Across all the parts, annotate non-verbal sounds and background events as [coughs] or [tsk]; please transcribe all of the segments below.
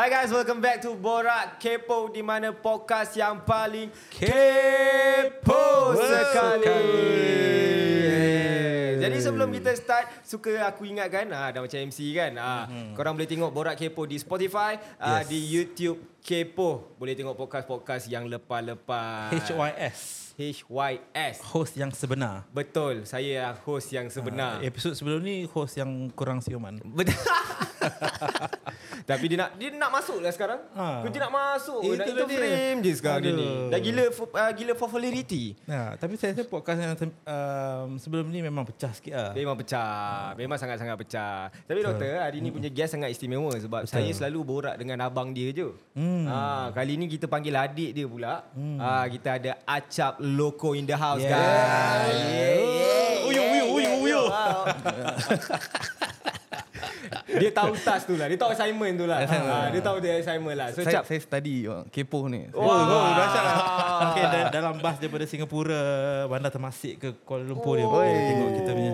Hi guys, welcome back to Borak Kepo di mana podcast yang paling kepo sekali. Jadi sebelum kita start, suka aku ingatkan, ah, dah macam MC kan, ah, mm-hmm. korang boleh tengok Borak Kepo di Spotify, ah, Yes. di YouTube Kepo. Boleh tengok podcast-podcast yang lepas-lepas. HYS HYS. Host yang sebenar Betul, saya host yang sebenar. Ah, Episod sebelum ni Host yang kurang siuman Betul. [laughs] Tapi dia nak dia nak masuk lah sekarang. Ha. Dia nak masuk. Itu Itu, nak itu dia. frame je sekarang dia ni. Dah gila uh, gila popularity. Ya, tapi saya rasa podcast yang um, sebelum ni memang pecah sikit lah. Memang pecah. Memang sangat-sangat pecah. Tapi doktor, hari ni punya guest sangat istimewa sebab Betul. saya selalu borak dengan abang dia je. Hmm. Ha, kali ni kita panggil adik dia pula. Ha, kita ada Acap Loco in the house Yeah. guys. Yeah, yeah, Uyuh, uyuh, uyuh, uyuh. Wow. Dia tahu task tu lah. Dia tahu assignment tu lah. Ha, dia tahu dia assignment lah. So, saya, Cap. saya study oh, kepo ni. Oh, oh, dahsyat lah. Okay, da- dalam bas daripada Singapura, Bandar Temasik ke Kuala Lumpur dia. Oh. Tengok kita punya.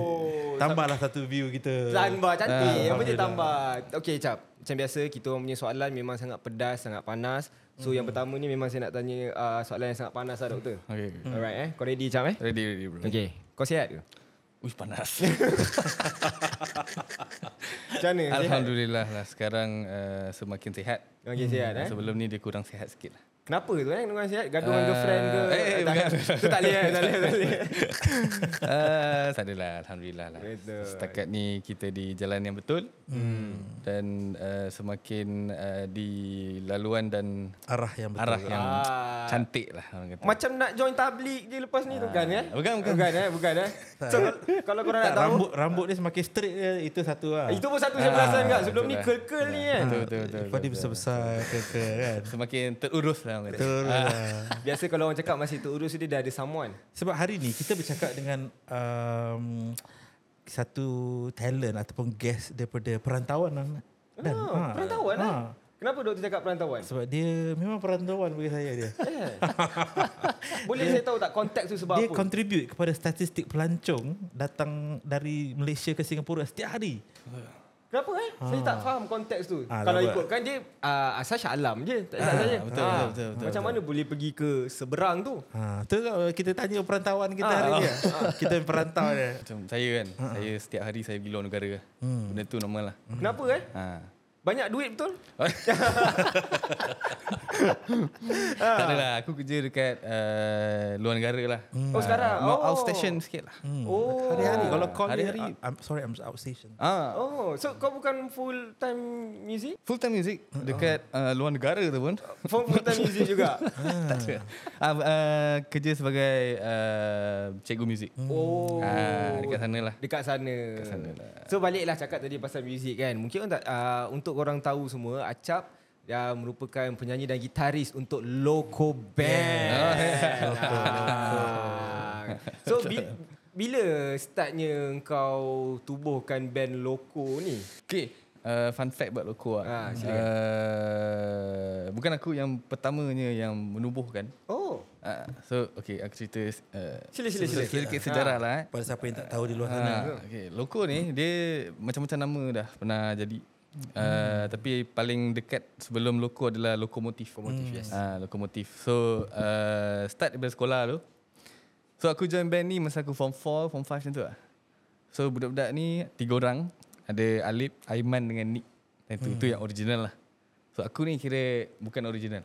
Tambahlah satu view kita. Tambah cantik. Ah, Apa je Alhamdulillah. tambah. Okey, Cap. Macam biasa, kita orang punya soalan memang sangat pedas, sangat panas. So, yang pertama ni memang saya nak tanya uh, soalan yang sangat panas lah, doktor. Okay. Alright, eh. Kau ready, Cap, eh? Ready, ready bro. Okey. Kau sihat ke? Uish panas. [laughs] Macam mana? Sihat? Alhamdulillah lah sekarang uh, semakin sihat. Okey, sihat, eh? Sebelum ni dia kurang sihat sikit lah. Kenapa tu, eh? Dengan sihat? Gaduh dengan Ah, girlfriend ke? eh, eh, tak, bukan. tu tak boleh, eh? Tak boleh, tak boleh. uh, [laughs] tak adalah, Alhamdulillah lah. Betul. Setakat ni kita di jalan yang betul. Hmm. Dan uh, semakin uh, di laluan dan Arah yang betul. arah yang Ah. cantik lah. Orang kata. Macam nak join tablik je lepas ni tu kan, eh? Bukan, bukan. Bukan, eh? Bukan, eh? [laughs] So, kalau korang nak Tak, tahu... rambut rambut dia semakin straight dia, itu satu lah. Itu pun satu saya perasan Ah, kat. Sebelum ni lah. kel-kel ni kan. Betul, betul, betul. Lepas dia besar-besar ke kan. Semakin terurus lah orang kata. Betul lah. [laughs] Biasa kalau orang cakap masih terurus dia dah ada someone. Sebab hari ni kita bercakap dengan um, satu talent ataupun guest daripada perantauan. Dan, Ah, perantauan ha. lah. Kenapa doktor cakap perantauan? Sebab dia memang perantauan bagi saya dia. [laughs] [laughs] Boleh saya tahu tak konteks tu sebab dia apa? contribute kepada statistik pelancong datang dari Malaysia ke Singapura setiap hari. Kenapa eh? Saya tak faham konteks tu. Ah, Kalau dapat. ikutkan dia uh, asal Shah Alam je. Tak tak saya. betul, Ah, betul, betul, betul, Macam mana boleh pergi ke seberang tu? Ha, tu kita tanya perantauan kita Ah, hari ah, ni. kita perantau dia. Macam saya kan, saya setiap hari saya pergi luar negara. Benda tu normal lah. Kenapa eh? Ha. Banyak duit betul? [laughs] Tak adalah, aku kerja dekat uh, luar negara lah. Oh, sekarang? Mau Oh. outstation sikit lah. Oh. Hari-hari kalau call Hari-hari. hari-hari I'm sorry I'm outstation. Ah, Oh, so kau bukan full time music? full time music dekat uh, luar negara tu pun. [laughs] Full, full time music juga. tak ada. Ah, uh, kerja sebagai uh, cikgu muzik. Oh. Ah, dekat sana lah. Dekat sana. Dekat sana lah. So baliklah cakap tadi pasal muzik kan. Mungkin tak uh, untuk orang tahu semua Acap dia merupakan penyanyi dan gitaris untuk Loco Band. Ah. So bi- bila startnya kau tubuhkan band Loco ni? Okay, uh, fun fact buat loko Ah, lah. silakan. uh, bukan aku yang pertamanya yang menubuhkan. Oh. Uh, so, okay, aku cerita uh, Sila, sila, sila. sedikit sejarah lah. Eh. Pada siapa yang tak tahu di luar sana. Ha, okay. Loko ni dia macam-macam nama dah pernah jadi. Uh, Tapi paling dekat sebelum Loko adalah Lokomotif. Lokomotif, yes. Uh, Lokomotif. So, uh, start daripada sekolah tu. So, aku join band ni masa aku form 4, form 5 macam tu lah. So, budak-budak ni tiga orang. Ada Alip, Aiman dengan Nick. Dan tu, tu yang original lah. So, aku ni kira bukan original.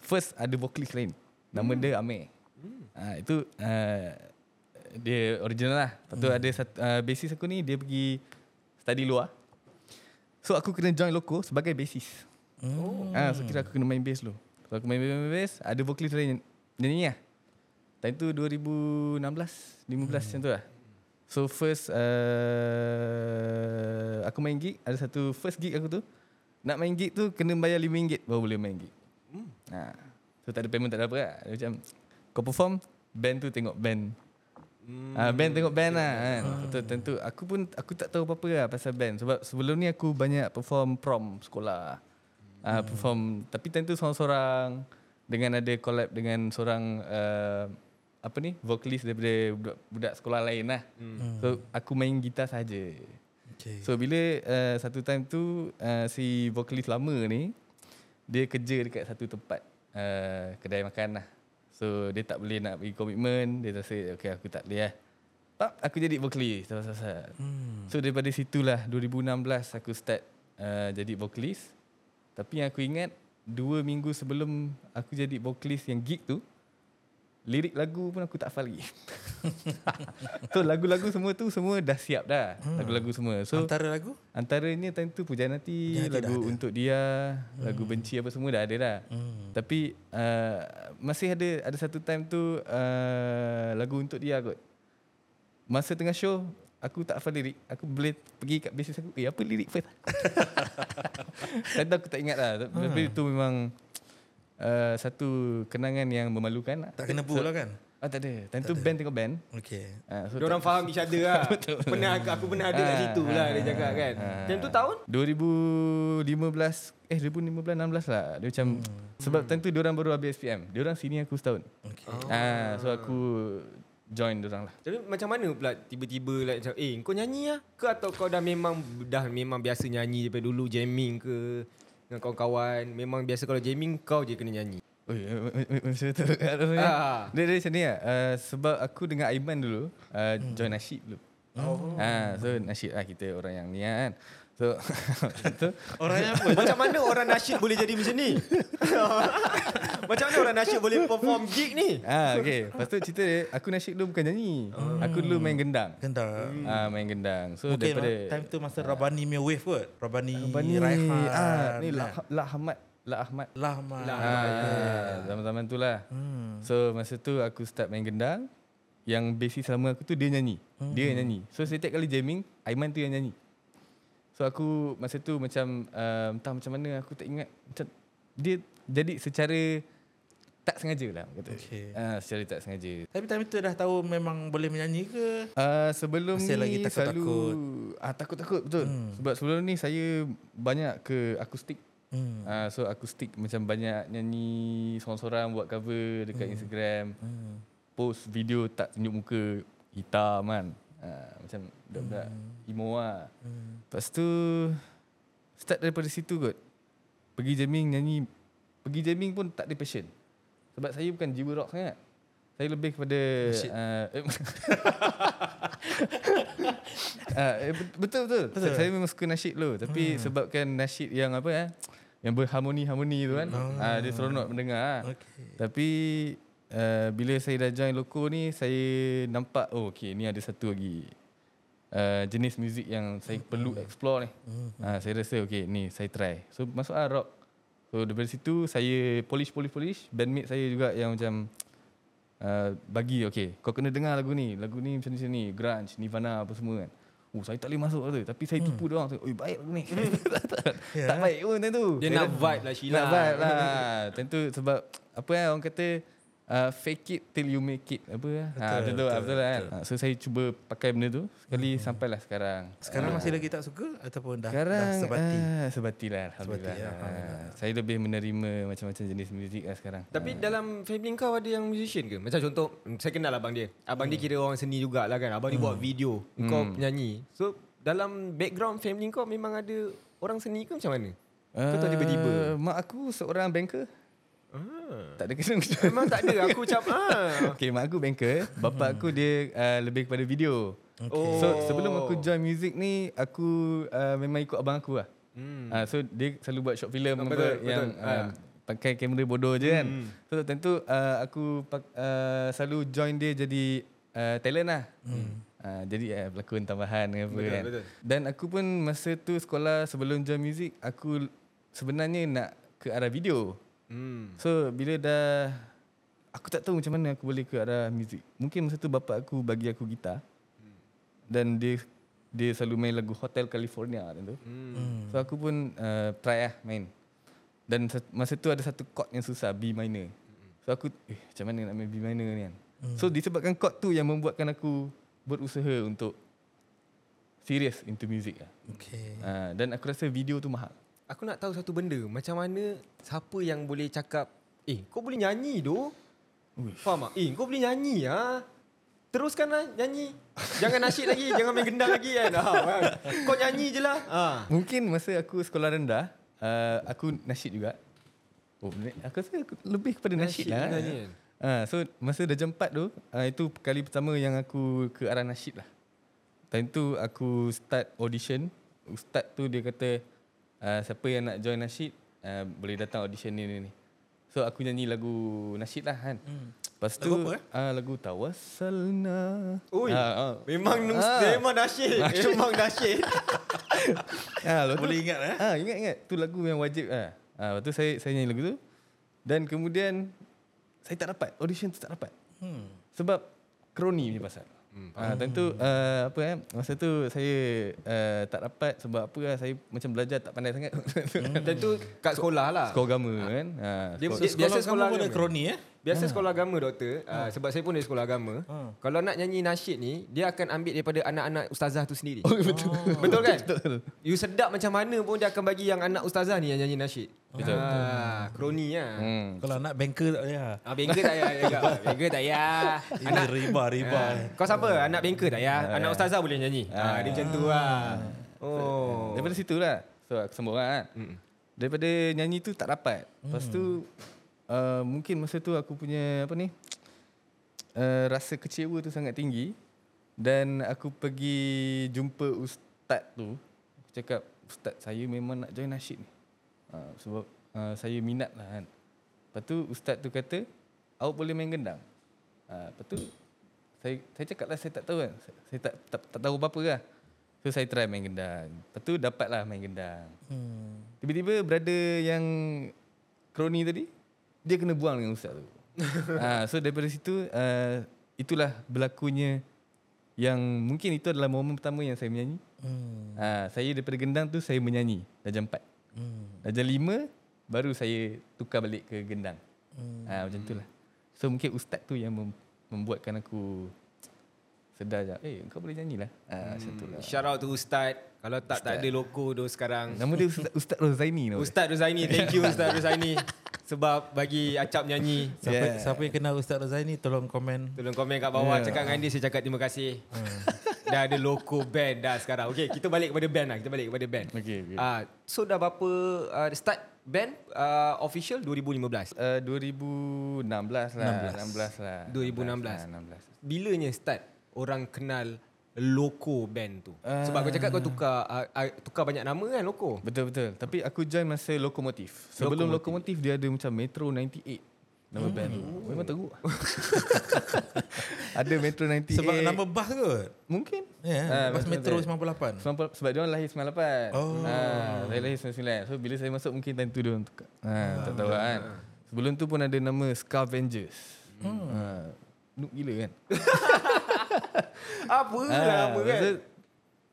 First, ada vocalist lain. Nama dia Amir. Uh, itu uh, dia original lah. Lepas tu ada satu, uh, basis aku ni dia pergi study luar. So aku kena join loko sebagai basis. Oh. Ah, so kira aku kena main bass dulu. So aku main bass, main bass ada vocalist lain nyanyi lah. Time tu 2016, 15 macam tu lah. So first uh, aku main gig, ada satu first gig aku tu. Nak main gig tu kena bayar RM5 baru boleh main gig. Hmm. Ha. So tak ada payment tak ada apa lah. Dia Macam kau perform, band tu tengok band. Hmm. Uh, band tengok band lah kan. Betul tentu aku pun aku tak tahu apa-apa lah pasal band sebab sebelum ni aku banyak perform prom sekolah. Uh, perform tapi tentu seorang-seorang dengan ada collab dengan seorang uh, apa ni vokalis daripada budak, budak sekolah lain lah. Hmm. So aku main gitar saja. Okay. So bila uh, satu time tu uh, si vokalis lama ni dia kerja dekat satu tempat uh, kedai makan lah. So dia tak boleh nak bagi komitmen, dia rasa okay aku tak boleh lah. Pap, aku jadi vocalist sat hmm. So daripada situlah 2016 aku start uh, jadi vocalist. Tapi yang aku ingat dua minggu sebelum aku jadi vocalist yang gig tu lirik lagu pun aku tak hafal lagi. [laughs] so lagu-lagu semua tu semua dah siap dah. Hmm. Lagu-lagu semua. So Antara lagu? antaranya time tu Pujian Hati, Pujian Hati lagu ada. untuk dia, hmm. lagu benci apa semua dah ada dah. Hmm. Tapi uh, masih ada ada satu time tu uh, lagu untuk dia kot. Masa tengah show aku tak hafal lirik. Aku boleh pergi kat basis aku, eh apa lirik first? [laughs] Time tu aku tak ingat lah. Hmm. Tapi itu memang uh, satu kenangan yang memalukan lah. Tak kena bull lah kan? Ah tak ada. Time tu band tengok band. Okay. Uh, so Dia orang faham each other lah. [laughs] pernah aku, aku pernah ada kat Ah, situ lah ah, dia cakap kan. ah. Time tu tahun? 2015 eh 2015 16 lah. Dia macam hmm. sebab time tu dia orang baru habis SPM. Dia orang sini aku setahun. Okay. Ah so aku join dia orang lah. Tapi macam mana pula tiba-tiba like, macam eh kau nyanyi lah ke atau kau dah memang dah memang biasa nyanyi daripada dulu jamming ke dengan kawan-kawan memang biasa kalau jamming kau je kena nyanyi. Oi, macam tu. Rasanya. Ah. Dia dia macam ni lah. Uh, sebab aku dengan Aiman dulu uh, join nasyid dulu. Oh. Ah, so nasyid lah kita orang yang ni kan. So tu Orangnya apa? Macam mana orang nasyid boleh jadi macam ni? [laughs] macam mana orang nasyid boleh perform gig ni? Ah, okay. Lepas tu cerita dia, aku nasyid dulu bukan nyanyi. Aku dulu main gendang. Gendang. Ah, main gendang. So Mungkin daripada lah, time tu masa Rabani punya wave kot. Rabani, Bani Raihan. ah, ni kan? lah lah Ahmad, lah Ahmad. Lah Ahmad. Lah. Ah, zaman-zaman tu lah. Hmm. So masa tu aku start main gendang. Yang basis sama aku tu dia nyanyi. Dia yang nyanyi. So setiap kali jamming, Aiman tu yang nyanyi. So aku masa tu macam um, entah macam mana aku tak ingat macam dia jadi secara tak sengaja lah kata. Okay. Ah, secara tak sengaja. Tapi time tu dah tahu memang boleh menyanyi ke? Uh, sebelum Masih ni lagi takut-takut. selalu ah takut-takut betul. Hmm. Sebab sebelum ni saya banyak ke akustik. Hmm. Uh, so akustik macam banyak nyanyi sorang-sorang buat cover dekat Hmm. Instagram. Hmm. Post video tak tunjuk muka hitam kan. Uh, macam budak-budak emo lah. Hmm. Lepas tu start daripada situ kot. Pergi jamming nyanyi. Pergi jamming pun tak ada passion. Sebab saya bukan jiwa rock sangat. Saya lebih kepada Nasyid. uh, uh, bet- betul betul. betul. Saya memang suka nasyid dulu tapi hmm. sebabkan nasyid yang apa eh yang berharmoni-harmoni tu kan. Hmm. Ah dia seronok mendengar. Okay. Tapi uh, bila saya dah join loko ni saya nampak oh okey ni ada satu lagi uh, jenis muzik yang saya perlu explore ni. Uh, saya rasa okey ni saya try. So masuk ah rock. So daripada situ saya polish polish polish bandmate saya juga yang macam uh, bagi okey kau kena dengar lagu ni. Lagu ni macam ni macam ni grunge, Nirvana apa semua kan. Oh saya tak boleh masuk tu tapi saya tipu dia orang. Oi baik lagu ni. [laughs] Ya. tak baik pun tentu. Dia Saya nak vibe lah Sheila. nak vibe lah. Tentu sebab apa yang orang kata uh, fake it till you make it. Apa betul, ha, Betul, betul, betul, betul, betul, kan. Ha, so saya cuba pakai benda tu sekali Hmm. sampailah sekarang. Sekarang masih lagi tak suka ataupun dah, sekarang dah sebati? ah, sebati lah alhamdulillah. Sebati, ya, Ah, alhamdulillah. saya lebih menerima macam-macam jenis muzik lah sekarang. Tapi dalam family kau ada yang musician ke? Macam contoh, saya kenal abang dia. Abang dia kira orang seni jugalah kan. Abang dia buat video. Kau Hmm. penyanyi. So, dalam background family kau memang ada orang seni ke macam mana? Kau tahu tiba-tiba? Uh, mak aku seorang banker. Ah. Tak ada kena [laughs] Memang tak ada. Aku macam, ah. Okay, mak aku banker. Bapa aku dia uh, lebih kepada video. Oh. So sebelum aku join music ni, aku uh, memang ikut abang aku lah. Hmm. Uh, so dia selalu buat short film apa betul, yang betul. uh, pakai kamera bodoh je kan. Hmm. So tentu uh, aku uh, selalu join dia jadi uh, talent lah. Hmm. Uh, jadi uh, pelakon tambahan ke apa Betul, kan. betul. Dan aku pun masa tu sekolah sebelum join music, aku sebenarnya nak ke arah video. Hmm. So bila dah aku tak tahu macam mana aku boleh ke arah muzik. Mungkin masa tu bapa aku bagi aku gitar. Dan dia dia selalu main lagu Hotel California tu. Hmm. So aku pun uh, try lah main. Dan sa- masa tu ada satu chord yang susah B minor. So aku eh macam mana nak main B minor ni kan. So disebabkan chord tu yang membuatkan aku berusaha untuk serious into music lah. Okay. Uh, dan aku rasa video tu mahal. Aku nak tahu satu benda. Macam mana siapa yang boleh cakap, eh kau boleh nyanyi doh? Faham tak? Eh kau boleh nyanyi ah. Teruskanlah nyanyi. Jangan nasyid lagi, [laughs] jangan main gendang lagi kan. Ha, kan? Kau nyanyi je lah. Ha. Mungkin masa aku sekolah rendah, uh, aku nasyid juga. Oh, aku rasa aku lebih kepada nasyid, Nasyid lah. kan? Ah, so masa dah jam 4 tu, ah, itu kali pertama yang aku ke arah nasyid lah. Time tu aku start audition. Ustaz tu dia kata ah, siapa yang nak join nasyid ah, boleh datang audition ni ni ni. So aku nyanyi lagu nasyid lah kan. Hmm. Lepas tu Lagu apa, eh? ah, lagu Tawassalna. Ui, Ah, ah. memang Ah. memang nasyid. [laughs] Memang nasyid. [laughs] Tu- Boleh ingat eh? Ah, ingat ingat. Tu lagu yang wajib ah. Ah, lepas tu saya saya nyanyi lagu tu. Dan kemudian saya tak dapat audition tu tak dapat. Hmm. Sebab kroni punya pasal. Hmm, ah, tentu uh, apa eh masa tu saya uh, tak dapat sebab apa lah saya macam belajar tak pandai sangat. [laughs] Tentu kat sekolah lah. Sekolah agama kan. Ha, Dia- sekolah, dia- biasa sekolah kamu pun ada agama. kroni eh? Biasa sekolah agama doktor, uh, sebab saya pun dari sekolah agama. Kalau nak nyanyi nasyid ni, dia akan ambil daripada anak-anak ustazah tu sendiri. betul. betul kan? betul. You sedap macam mana pun dia akan bagi yang anak ustazah ni yang nyanyi nasyid. Betul. Ah, kroni lah. Hmm. Kalau nak banker tak payah. Ah, banker tak payah. banker. [laughs] Banker tak payah. Ini riba, riba. Ah, Kau siapa? Anak banker tak payah. Anak ustazah boleh nyanyi. Ah, dia macam tu lah. Oh. Daripada situ lah. So aku sambung lah. Mm. Daripada nyanyi tu tak dapat. Lepas tu uh, mungkin masa tu aku punya apa ni uh, [tsk] rasa kecewa tu sangat tinggi dan aku pergi jumpa ustaz tu. Aku cakap ustaz saya memang nak join nasyid ni. Uh, sebab uh, saya minat lah kan. Lepas tu ustaz tu kata awak boleh main gendang. Uh, lepas tu saya saya cakap lah saya tak tahu kan. Saya, saya tak, tak tak tahu apa-apa lah. So saya try main gendang. Lepas tu dapatlah main gendang. Hmm. Tiba-tiba brother yang kroni tadi dia kena buang dengan ustaz tu. ha, [laughs] so daripada situ uh, itulah berlakunya yang mungkin itu adalah momen pertama yang saya menyanyi. Hmm. Ha, saya daripada gendang tu saya menyanyi dah jam 4. Hmm. Dah jam 5 baru saya tukar balik ke gendang. Hmm. Ha, macam itulah. So mungkin ustaz tu yang mem- membuatkan aku sedar je. Eh kau boleh nyanyi lah. Ha, lah. Shout out to Ustaz. Kalau tak tak ada loko tu sekarang. Nama dia Ustaz, Ustaz Rozaini. nama dia. Ustaz Rozaini. Thank you Ustaz Rozaini. Sebab bagi Acap nyanyi. Siapa, Yeah. siapa yang kenal Ustaz Razaini tolong komen. Tolong komen kat bawah. Yeah. Cakap dengan dia. Saya cakap terima kasih. dah ada loko band dah sekarang. Okay kita balik kepada band lah. Kita balik kepada band. Okay, okay. Ah, so dah berapa uh, start band uh, official 2015. Uh, 2016 lah. 16, lah. 2016. 16. Bilanya start orang kenal loko band tu? Sebab kau cakap kau tukar uh, uh, tukar banyak nama kan loko. Betul betul. Tapi aku join masa Lokomotif. Sebelum Lokomotif dia ada macam Metro 98 nama band tu. Memang teruk. [laughs] ada Metro 98. Sebab nama bas kot. mungkin. Ya, Ah, yeah, bas Metro betul. 98. Sebab, sebab dia orang lahir 98. Oh. Ha, saya lahir 99. So bila saya masuk mungkin time tu dia orang tukar. Ha, tak tahu kan. Sebelum tu pun ada nama Scavengers. Hmm. Ha, noob gila kan. [laughs] Apa lah Ah, nama kan? masa,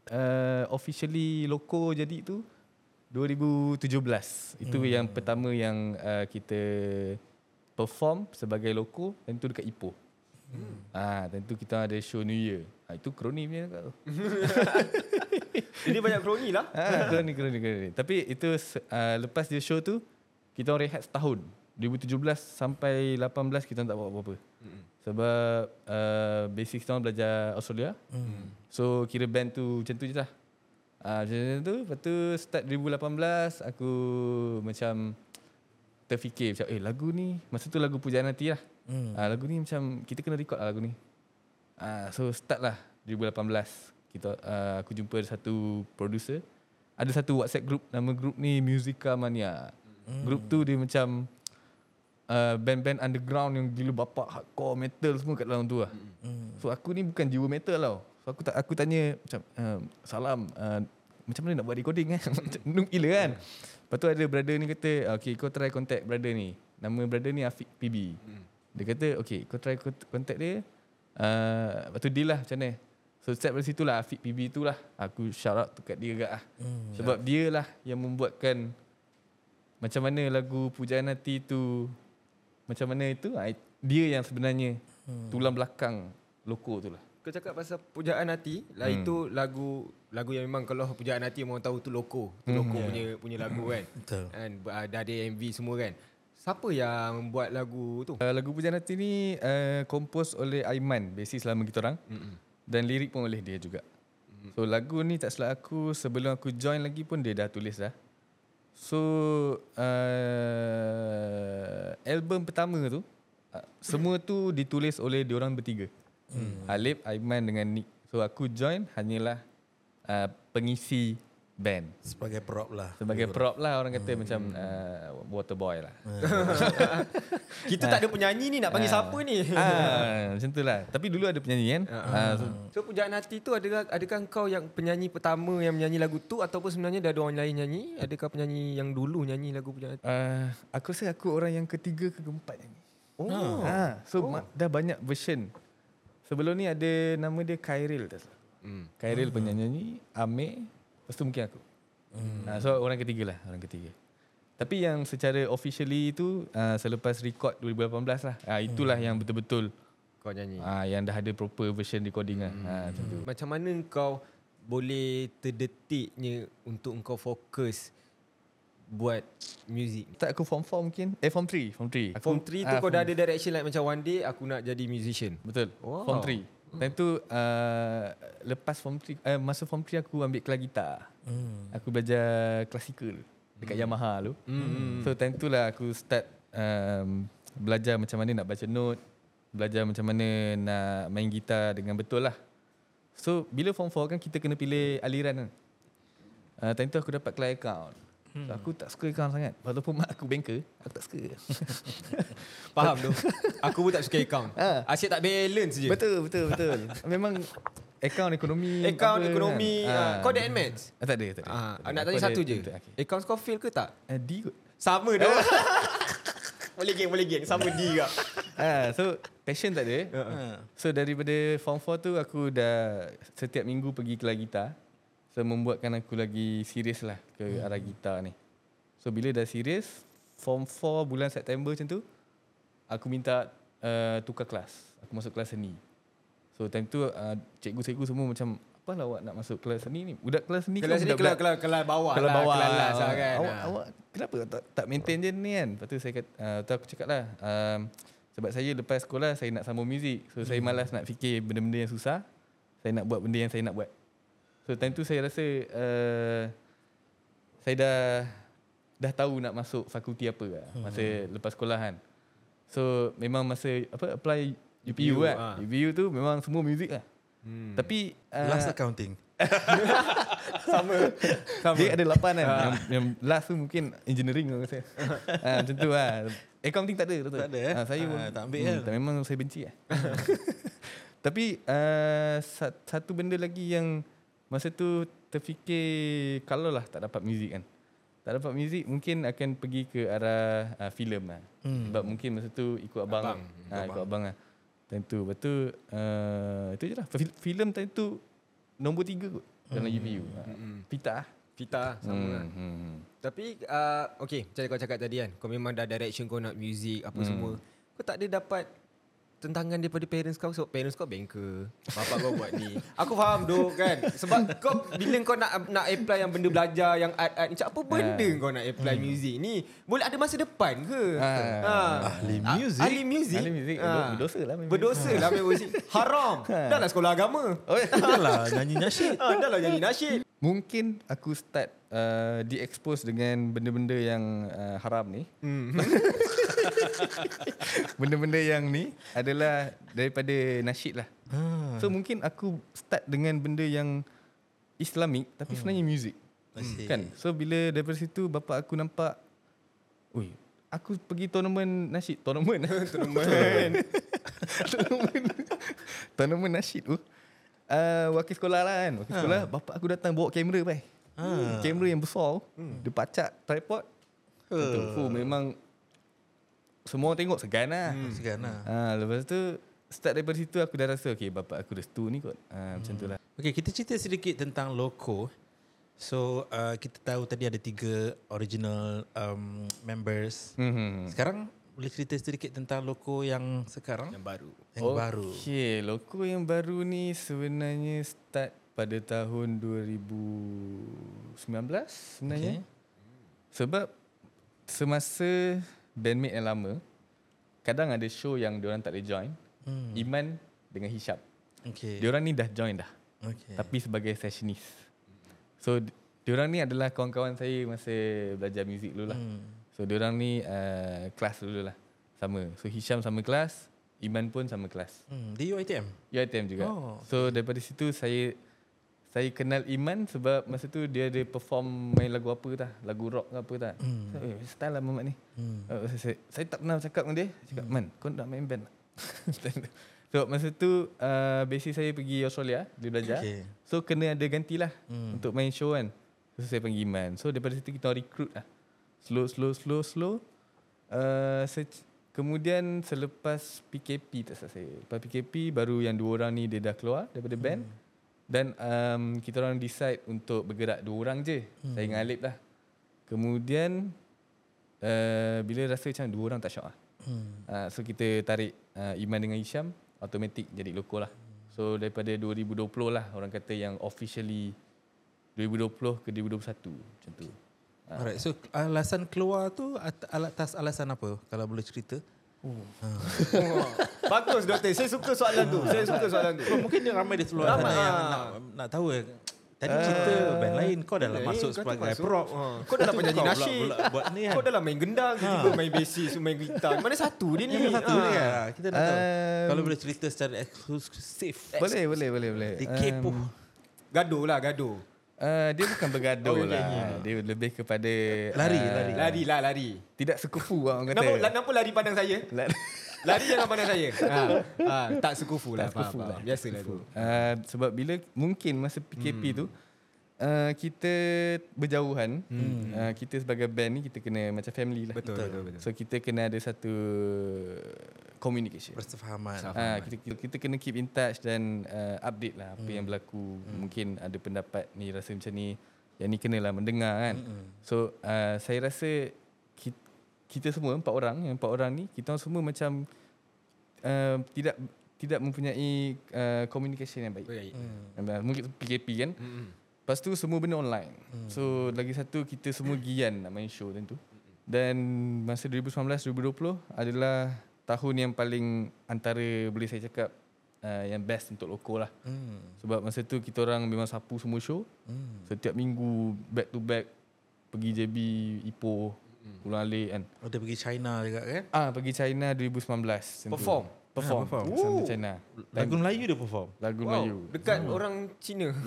uh, officially loko jadi tu 2017. Itu Hmm. yang pertama yang uh, kita perform sebagai loko dan tu dekat Ipoh. Hmm. Ah, tentu kita ada show New Year. Ah, itu kroni punya kat tu. [laughs] Jadi banyak kroni lah. ah, kroni, kroni, kroni. Tapi itu uh, lepas dia show tu kita rehat setahun. 2017 sampai 18 kita tak buat apa-apa. Hmm. Sebab uh, basic kita belajar Australia. Hmm. So kira band tu macam tu je lah. Ah, macam tu. Lepas tu start 2018 aku macam terfikir macam eh lagu ni masa tu lagu Pujaan Hati lah. Hmm. Ah, lagu ni macam kita kena record lah lagu ni. Ah, so start lah 2018 kita uh, aku jumpa satu producer. Ada satu WhatsApp group nama group ni Musica Mania. Hmm. Group tu dia macam uh, band-band underground yang gila bapak hardcore metal semua kat dalam tu lah. Hmm. So aku ni bukan jiwa metal tau. So aku tak aku tanya macam uh, salam uh, macam mana nak buat recording eh? [laughs] Macam gila kan. Lepas tu ada brother ni kata okay kau try contact brother ni. Nama brother ni Afiq PB. Dia kata okay kau try cont- contact dia. Uh, lepas tu deal lah macam mana. So start dari situ lah Afiq PB tu lah. Aku shout out tu kat dia agak lah. Hmm. Sebab dia lah yang membuatkan macam mana lagu Pujaan Hati tu macam mana itu ah, dia yang sebenarnya Hmm. tulang belakang loko tu lah. Kau cakap pasal pujaan hati, lah Hmm. itu lagu lagu yang memang kalau pujaan hati orang tahu tu loko. Tu Hmm. loko punya punya lagu kan. [coughs] Betul. Kan dah ada MV semua kan. Siapa yang buat lagu tu? Uh, lagu Pujaan Hati ni uh, kompos oleh Aiman, basis lama kita orang. Mm-mm. Dan lirik pun oleh dia juga. So lagu ni tak salah aku sebelum aku join lagi pun dia dah tulis dah. So uh, album pertama tu uh, semua tu ditulis oleh diorang bertiga. Hmm. Alip, Aiman dengan Nick. So aku join hanyalah uh, pengisi band. Sebagai prop lah. Sebagai prop lah orang kata hmm. macam uh, water boy lah. [laughs] Kita tak ada penyanyi ni nak panggil siapa ni? ah, macam tu lah. Tapi dulu ada penyanyi kan. Ah, so, So pujaan hati tu adakah adakah kau yang penyanyi pertama yang menyanyi lagu tu ataupun sebenarnya dah ada orang lain nyanyi? Adakah penyanyi yang dulu nyanyi lagu pujaan hati? uh, aku rasa aku orang yang ketiga ke keempat nyanyi. Oh. Ah, so oh. dah banyak version. Sebelum ni ada nama dia Khairil tak salah. Hmm. Khairil penyanyi, Amir, lepas tu mungkin aku. Hmm. Uh, so orang ketiga lah, orang ketiga. Tapi yang secara officially tu uh, selepas record 2018 lah. Uh, itulah hmm. yang betul-betul Kau nyanyi. uh, yang dah ada proper version recording lah. Hmm. Uh, macam tu. Macam mana kau boleh terdetiknya untuk kau fokus buat music? Tak aku form 4 mungkin. Eh form 3, form 3. Aku, Form 3 tu ah, kau dah ada direction like macam one day aku nak jadi musician. Betul. Wow. Form 3. Time tu uh, lepas form 3 uh, masa form 3 aku ambil kelas gitar. Hmm. Aku belajar klasikal dekat Yamaha tu. Hmm. So time tu lah aku start um, belajar macam mana nak baca note, belajar macam mana nak main gitar dengan betul lah. So bila form 4 kan kita kena pilih aliran kan. Uh, time tu aku dapat kelas account. So, aku tak suka account sangat. Walaupun mak aku banker, aku tak suka. [laughs] Faham tu. Aku pun tak suka account. Ah. Asyik tak balance je. betul, betul, betul. Memang account ekonomi. Account, ekonomi. kan. ah. Kau ada admits? Ah, tak ada, tak ada. Ah, tak ada. nak tanya satu je. Okay. Account kau fail ke tak? Uh, D kot. Sama [laughs] dah. boleh geng, boleh geng. Sama D juga. [laughs] ah, so passion tak ada. Ha. So daripada form 4 tu aku dah setiap minggu pergi kelas gitar. So membuatkan aku lagi serius lah ke Hmm. arah gitar ni. So bila dah serius, form 4 bulan September macam tu, aku minta uh, tukar kelas. Aku masuk kelas seni. So time tu uh, cikgu-cikgu semua macam apa lah awak nak masuk kelas seni ni? Budak kelas seni Kelas ni kelas, kelas, kelas bawah kalau lah. bawah Kelas last lah kan. Awak, Ah. awak kenapa tak, tak maintain je ni kan? Lepas tu saya kata, uh, tu aku cakap lah. Um, sebab saya lepas sekolah saya nak sambung muzik. So saya malas nak fikir benda-benda yang susah. Saya nak buat benda yang saya nak buat. So time tu saya rasa uh, saya dah dah tahu nak masuk fakulti apa lah. Masa lepas sekolah kan. So memang masa apa apply UPU, UPU, lah. ah. UPU tu memang semua muzik lah. Hmm. Tapi uh, Last accounting. [laughs] Sama. Sama. Dia ada lapan kan. yang, yang last tu mungkin engineering aku rasa. ha, [laughs] macam tu lah. Accounting tak ada. Tak, Tak ada, eh? Ha, saya Ah, pun, tak ambil hmm, kan? tak, Memang saya benci lah. [laughs] Tapi uh, sat- satu benda lagi yang masa tu terfikir kalau lah tak dapat muzik kan. Tak dapat muzik mungkin akan pergi ke arah uh, filem lah. Hmm. Sebab mungkin masa tu ikut abang. Abang. Ha, ikut abang lah. Time tu. Lepas tu uh, itu je lah. Fil- Filem time tu nombor tiga kot dalam UPU. Ha. Pita lah. Pita sama lah. Hmm, hmm. Tapi uh, okay macam kau cakap tadi kan Kau memang dah direction kau nak music Apa hmm. semua Kau tak ada dapat Tentangan daripada parents kau? So parents kau banker. Bapak kau buat ni. [laughs] Aku faham doh kan? Sebab kau Bila kau nak nak apply yang benda belajar Yang art-art Macam apa benda Ah. kau nak apply music ni? Boleh ada masa depan ke? Ah. Ahli Ah, music? Ahli music? Ahli music, Ah. berdo- berdosa lah main Berdosa lah main music. [laughs] Haram. Dah lah sekolah agama. Oh, [laughs] Dah lah nyanyi nasyid. ah, Dah lah nyanyi nasyid. Mungkin aku start uh, di-expose dengan benda-benda yang uh, haram ni. hmm. [laughs] Benda-benda yang ni adalah daripada nasyid lah. Ha. So mungkin aku start dengan benda yang Islamik tapi sebenarnya muzik. I see. Kan? So bila daripada situ bapa aku nampak Ui, aku pergi tournament nasyid, tournament. [laughs] [laughs] tournament. tournament. tournament nasyid tu. Uh, wakil sekolah lah kan. Wakil sekolah, bapa aku datang bawa kamera pai. Ha. Kamera yang besar. Dia pacak tripod. Betul. Fuh, memang semua orang tengok segan lah. Segan lah. Ha, lepas tu start daripada situ aku dah rasa okay bapa aku restu ni kot. Ha, macam tu lah. Okay, kita cerita sedikit tentang Loco. So, uh, kita tahu tadi ada tiga original um, members. Hmm. Sekarang boleh cerita sedikit tentang Loco yang sekarang? Yang baru Yang baru. Okay, loko yang baru ni sebenarnya start pada tahun 2019 sebenarnya. Okay. Sebab semasa bandmate yang lama, kadang ada show yang diorang tak boleh join. Hmm. Iman dengan Hisham. Okay. Diorang ni dah join dah. okay. Tapi sebagai sessionist. So, di- diorang ni adalah kawan-kawan saya masa belajar muzik dulu lah. Hmm. So diorang ni uh, kelas dulu lah. Sama. So Hisham sama kelas, Iman pun sama kelas. Hmm. Di UiTM? UiTM juga. Oh. So daripada situ saya saya kenal Iman sebab masa tu dia ada perform main lagu apa tah, lagu rock ke apa tak. Hmm. So, eh, style lah Mamat ni. Hmm. Uh, saya, saya, saya tak pernah cakap dengan dia. Cakap, Man, kau nak main band [laughs] tak? so masa tu uh, basic saya pergi Australia, dia belajar. Okay. So kena ada gantilah Hmm. hmm. untuk main show kan. So saya panggil Iman. So daripada situ kita recruit lah. Slow, slow, slow, slow. Uh, kemudian selepas PKP tak salah saya. Lepas PKP baru yang dua orang ni dia dah keluar daripada band. Hmm. Dan um, kita orang decide untuk bergerak dua orang je. Hmm. Saya dengan Alip lah. Kemudian uh, bila rasa macam dua orang tak syok lah. Hmm. Uh, so kita tarik uh, Iman dengan Hisham automatic jadi loko lah. So daripada 2020 lah orang kata yang officially 2020 ke 2021 macam tu. Alright, so alasan keluar tu at- atas alasan apa kalau boleh cerita? [laughs] Bagus doktor. Saya suka soalan tu. Saya suka soalan tu. Mungkin dia ramai di luar Ramai, sana yang ah. nak, nak tahu eh. Tadi cerita band lain kau dah lah Eh, masuk sebagai masuk. prop. Ha. Kau dah lah penyanyi kau nasyid. buat ni kan. Kau dah lah main gendang, tiba-tiba main basis, main gitar. Mana satu dia ni? Ini satu Ha. ni kan. Kita nak tahu. Um, Kalau boleh cerita secara eksklusif. Boleh, boleh, boleh, boleh. Dikepo. Um, Gaduh lah, gaduh. Uh, dia bukan bergaduh Oh, lah. nyanyi. Dia lebih kepada Lari, ah, lari. Lari lah, lari. Tidak sekufu lah orang kata. Kenapa, kenapa lari pandang saya? Lari. Lari jangan pandang saya. Ha. [laughs] Ha. Tak sekufu lah. Tak Faham, sekufu faham. lah. Biasalah tu. Uh, sebab bila mungkin masa PKP hmm. tu uh, kita berjauhan hmm. uh, kita sebagai band ni kita kena macam family lah Betul, betul, betul. so kita kena ada satu communication Persefahaman. Ah, kita, kita kita kena keep in touch dan uh, update lah apa hmm. yang berlaku. Hmm. Mungkin ada pendapat ni rasa macam ni. Yang ni kenalah mendengar kan. Hmm. So uh, saya rasa kita, kita semua empat orang, yang empat orang ni kita semua macam uh, tidak tidak mempunyai uh, communication yang baik. Baik. Hmm. Mungkin PKP kan. Hmm. Lepas tu semua benda online. Hmm. So lagi satu kita semua gian nak main show tentu. Dan masa 2019 2020 adalah tahun yang paling antara boleh saya cakap uh, yang best untuk loko lah. Hmm. Sebab masa tu kita orang memang sapu semua show. Hmm. Setiap minggu back to back pergi JB, Ipoh, Pulang Alik kan. Oh, dia pergi China juga kan? Ah pergi China 2019. tentu. Perform? Ah, perform. Sama China. Lagu Melayu dia perform. Lagu Wow, Melayu. dekat orang Cina. [laughs]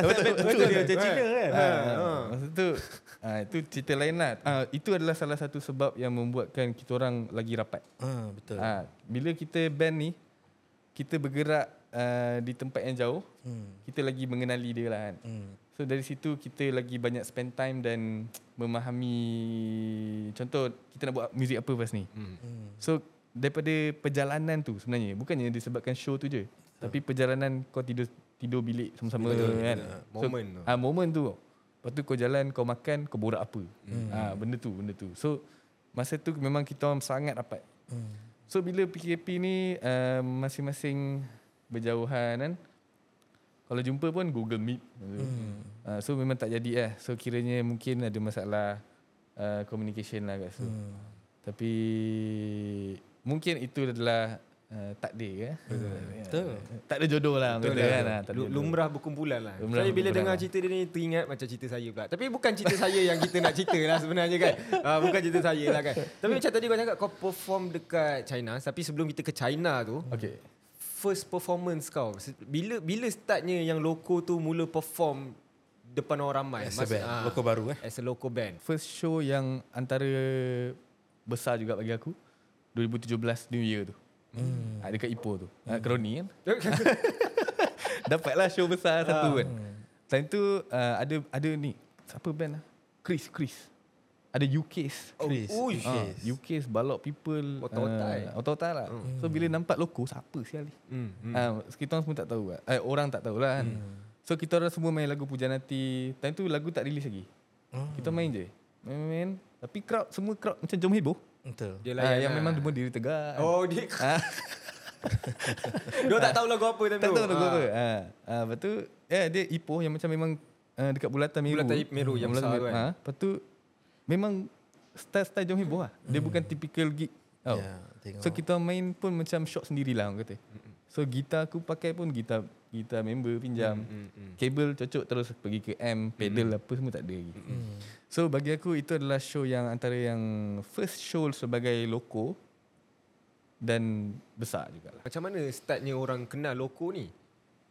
betul, betul dia macam Cina kan? Ah, Masa tu ah, Itu cerita lain lah ah, Itu adalah salah satu sebab Yang membuatkan kita orang Lagi rapat Ah, betul. ah, Bila kita band ni Kita bergerak ah, Di tempat yang jauh Hmm. Kita lagi mengenali dia lah kan Hmm. So dari situ Kita lagi banyak spend time Dan [tsk] Memahami Contoh Kita nak buat muzik apa lepas ni Hmm. Hmm. So daripada perjalanan tu sebenarnya Bukannya disebabkan show tu je Tapi perjalanan kau tidur tidur bilik sama-sama Betul, kan betul. Moment tu. Ah moment tu. Lepas tu kau jalan kau makan kau borak apa. Hmm. Ah benda tu benda tu. So masa tu memang kita orang sangat rapat. Hmm. So bila PKP ni uh, masing-masing berjauhan kan. Kalau jumpa pun Google Meet. Hmm. Uh, so memang tak jadi lah. So kiranya mungkin ada masalah uh, communication lah kat situ. Hmm. Tapi mungkin itu adalah uh, takdir eh. Betul. Tak ada jodoh lah Betul lah. kan. ah, Lu- jodoh. Lumrah berkumpulan lah. Lumrah saya bila berkumpulan dengar lah. cerita dia ni teringat macam cerita saya pula. Tapi bukan cerita saya yang kita nak cerita lah sebenarnya kan. Uh, [laughs] bukan cerita saya lah kan. Tapi macam tadi kau cakap kau perform dekat China. Tapi sebelum kita ke China tu, Okay. First performance kau. Bila bila startnya yang loko tu mula perform depan orang ramai? As a band. ah, Loko baru eh? As a local band. First show yang antara besar juga bagi aku 2017 New Year tu. Hmm. dekat Ipoh tu. Hmm. Kroni kan. [laughs] [laughs] Dapatlah show besar satu kan. Time tu uh, ada ada ni siapa band lah? Chris Chris. Ada UK's. Oh, Chris. ui. Ah, UK's Balok People Otak-otak, eh? uh, Otak-otak lah Hmm. So bila nampak loko Siapa sial ni Hmm, hmm. Ah, Kita orang semua tak tahu lah. eh, Orang tak tahu lah kan So kita orang semua main lagu Pujan Hati Time tu lagu tak release lagi Oh. Kita main je Main-main Tapi crowd Semua crowd macam jom heboh Betul. Dia layan Yang lah. memang semua diri tegak Oh dia [laughs] Dia tak tahu lagu apa time Tak tu. tahu lagu Ah. apa ah, ah, Lepas tu eh, Dia Ipoh yang macam memang uh, Dekat bulatan Meru Bulatan Meru yang Bulatan besar kan. ah, Lepas tu Memang Style-style jom heboh lah Dia bukan typical gig. Ya, tengok. So kita main pun macam shock sendirilah orang kata. So gitar aku pakai pun gitar gitar member pinjam. Hmm, hmm. Kabel cocok terus pergi ke amp, pedal apa semua tak ada lagi. Hmm. So bagi aku itu adalah show yang antara yang first show sebagai loko dan besar jugalah. Macam mana startnya orang kenal loko ni?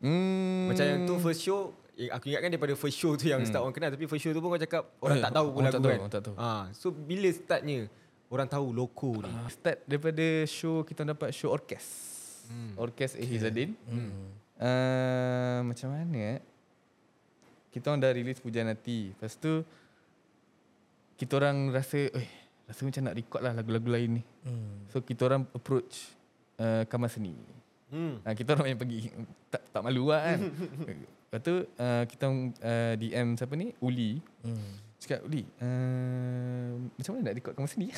Hmm. Macam yang tu first show Aku ingatkan daripada first show tu yang start orang kenal Tapi first show tu pun kau cakap Orang Eh, tak tahu pun orang lagu tak tahu, kan orang tak tahu. Ah, So bila startnya Orang tahu loko ni Ah, Start daripada show kita dapat show orkes. Hmm. Orkes A. Hizadin. Hmm. Uh, macam mana eh? Kita orang dah release Pujian Hati. Lepas tu kita orang rasa eh rasa macam nak record lah lagu-lagu lain ni. Hmm. So kita orang approach uh, Kamar Seni. hmm. Uh, kita orang yang pergi tak tak malu lah kan. [laughs] Lepas tu uh, kita uh, DM siapa ni? Uli. Hmm. Cakap Uli, uh, macam mana nak record Kamar Seni?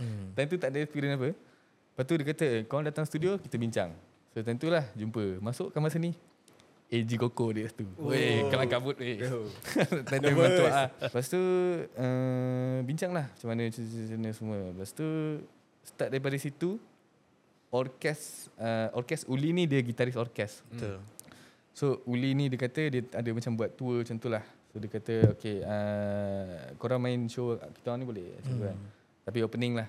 Hmm. [laughs] Time tu tak ada experience apa. Lepas tu dia kata, kau datang studio, kita bincang. So time tu lah, jumpa. Masuk kamar seni. AG Koko dia tu. Oh. Weh, kalang kabut weh. Oh. [laughs] time tu memang tu lah. Lepas tu, uh, bincang lah macam mana, macam mana semua. Lepas tu, start daripada situ, orkes, uh, orkes Uli ni dia gitaris orkes. Betul. So Uli ni dia kata dia ada macam buat tour macam tu lah. So dia kata okay uh, korang main show kita orang ni boleh macam tu kan. Tapi opening lah.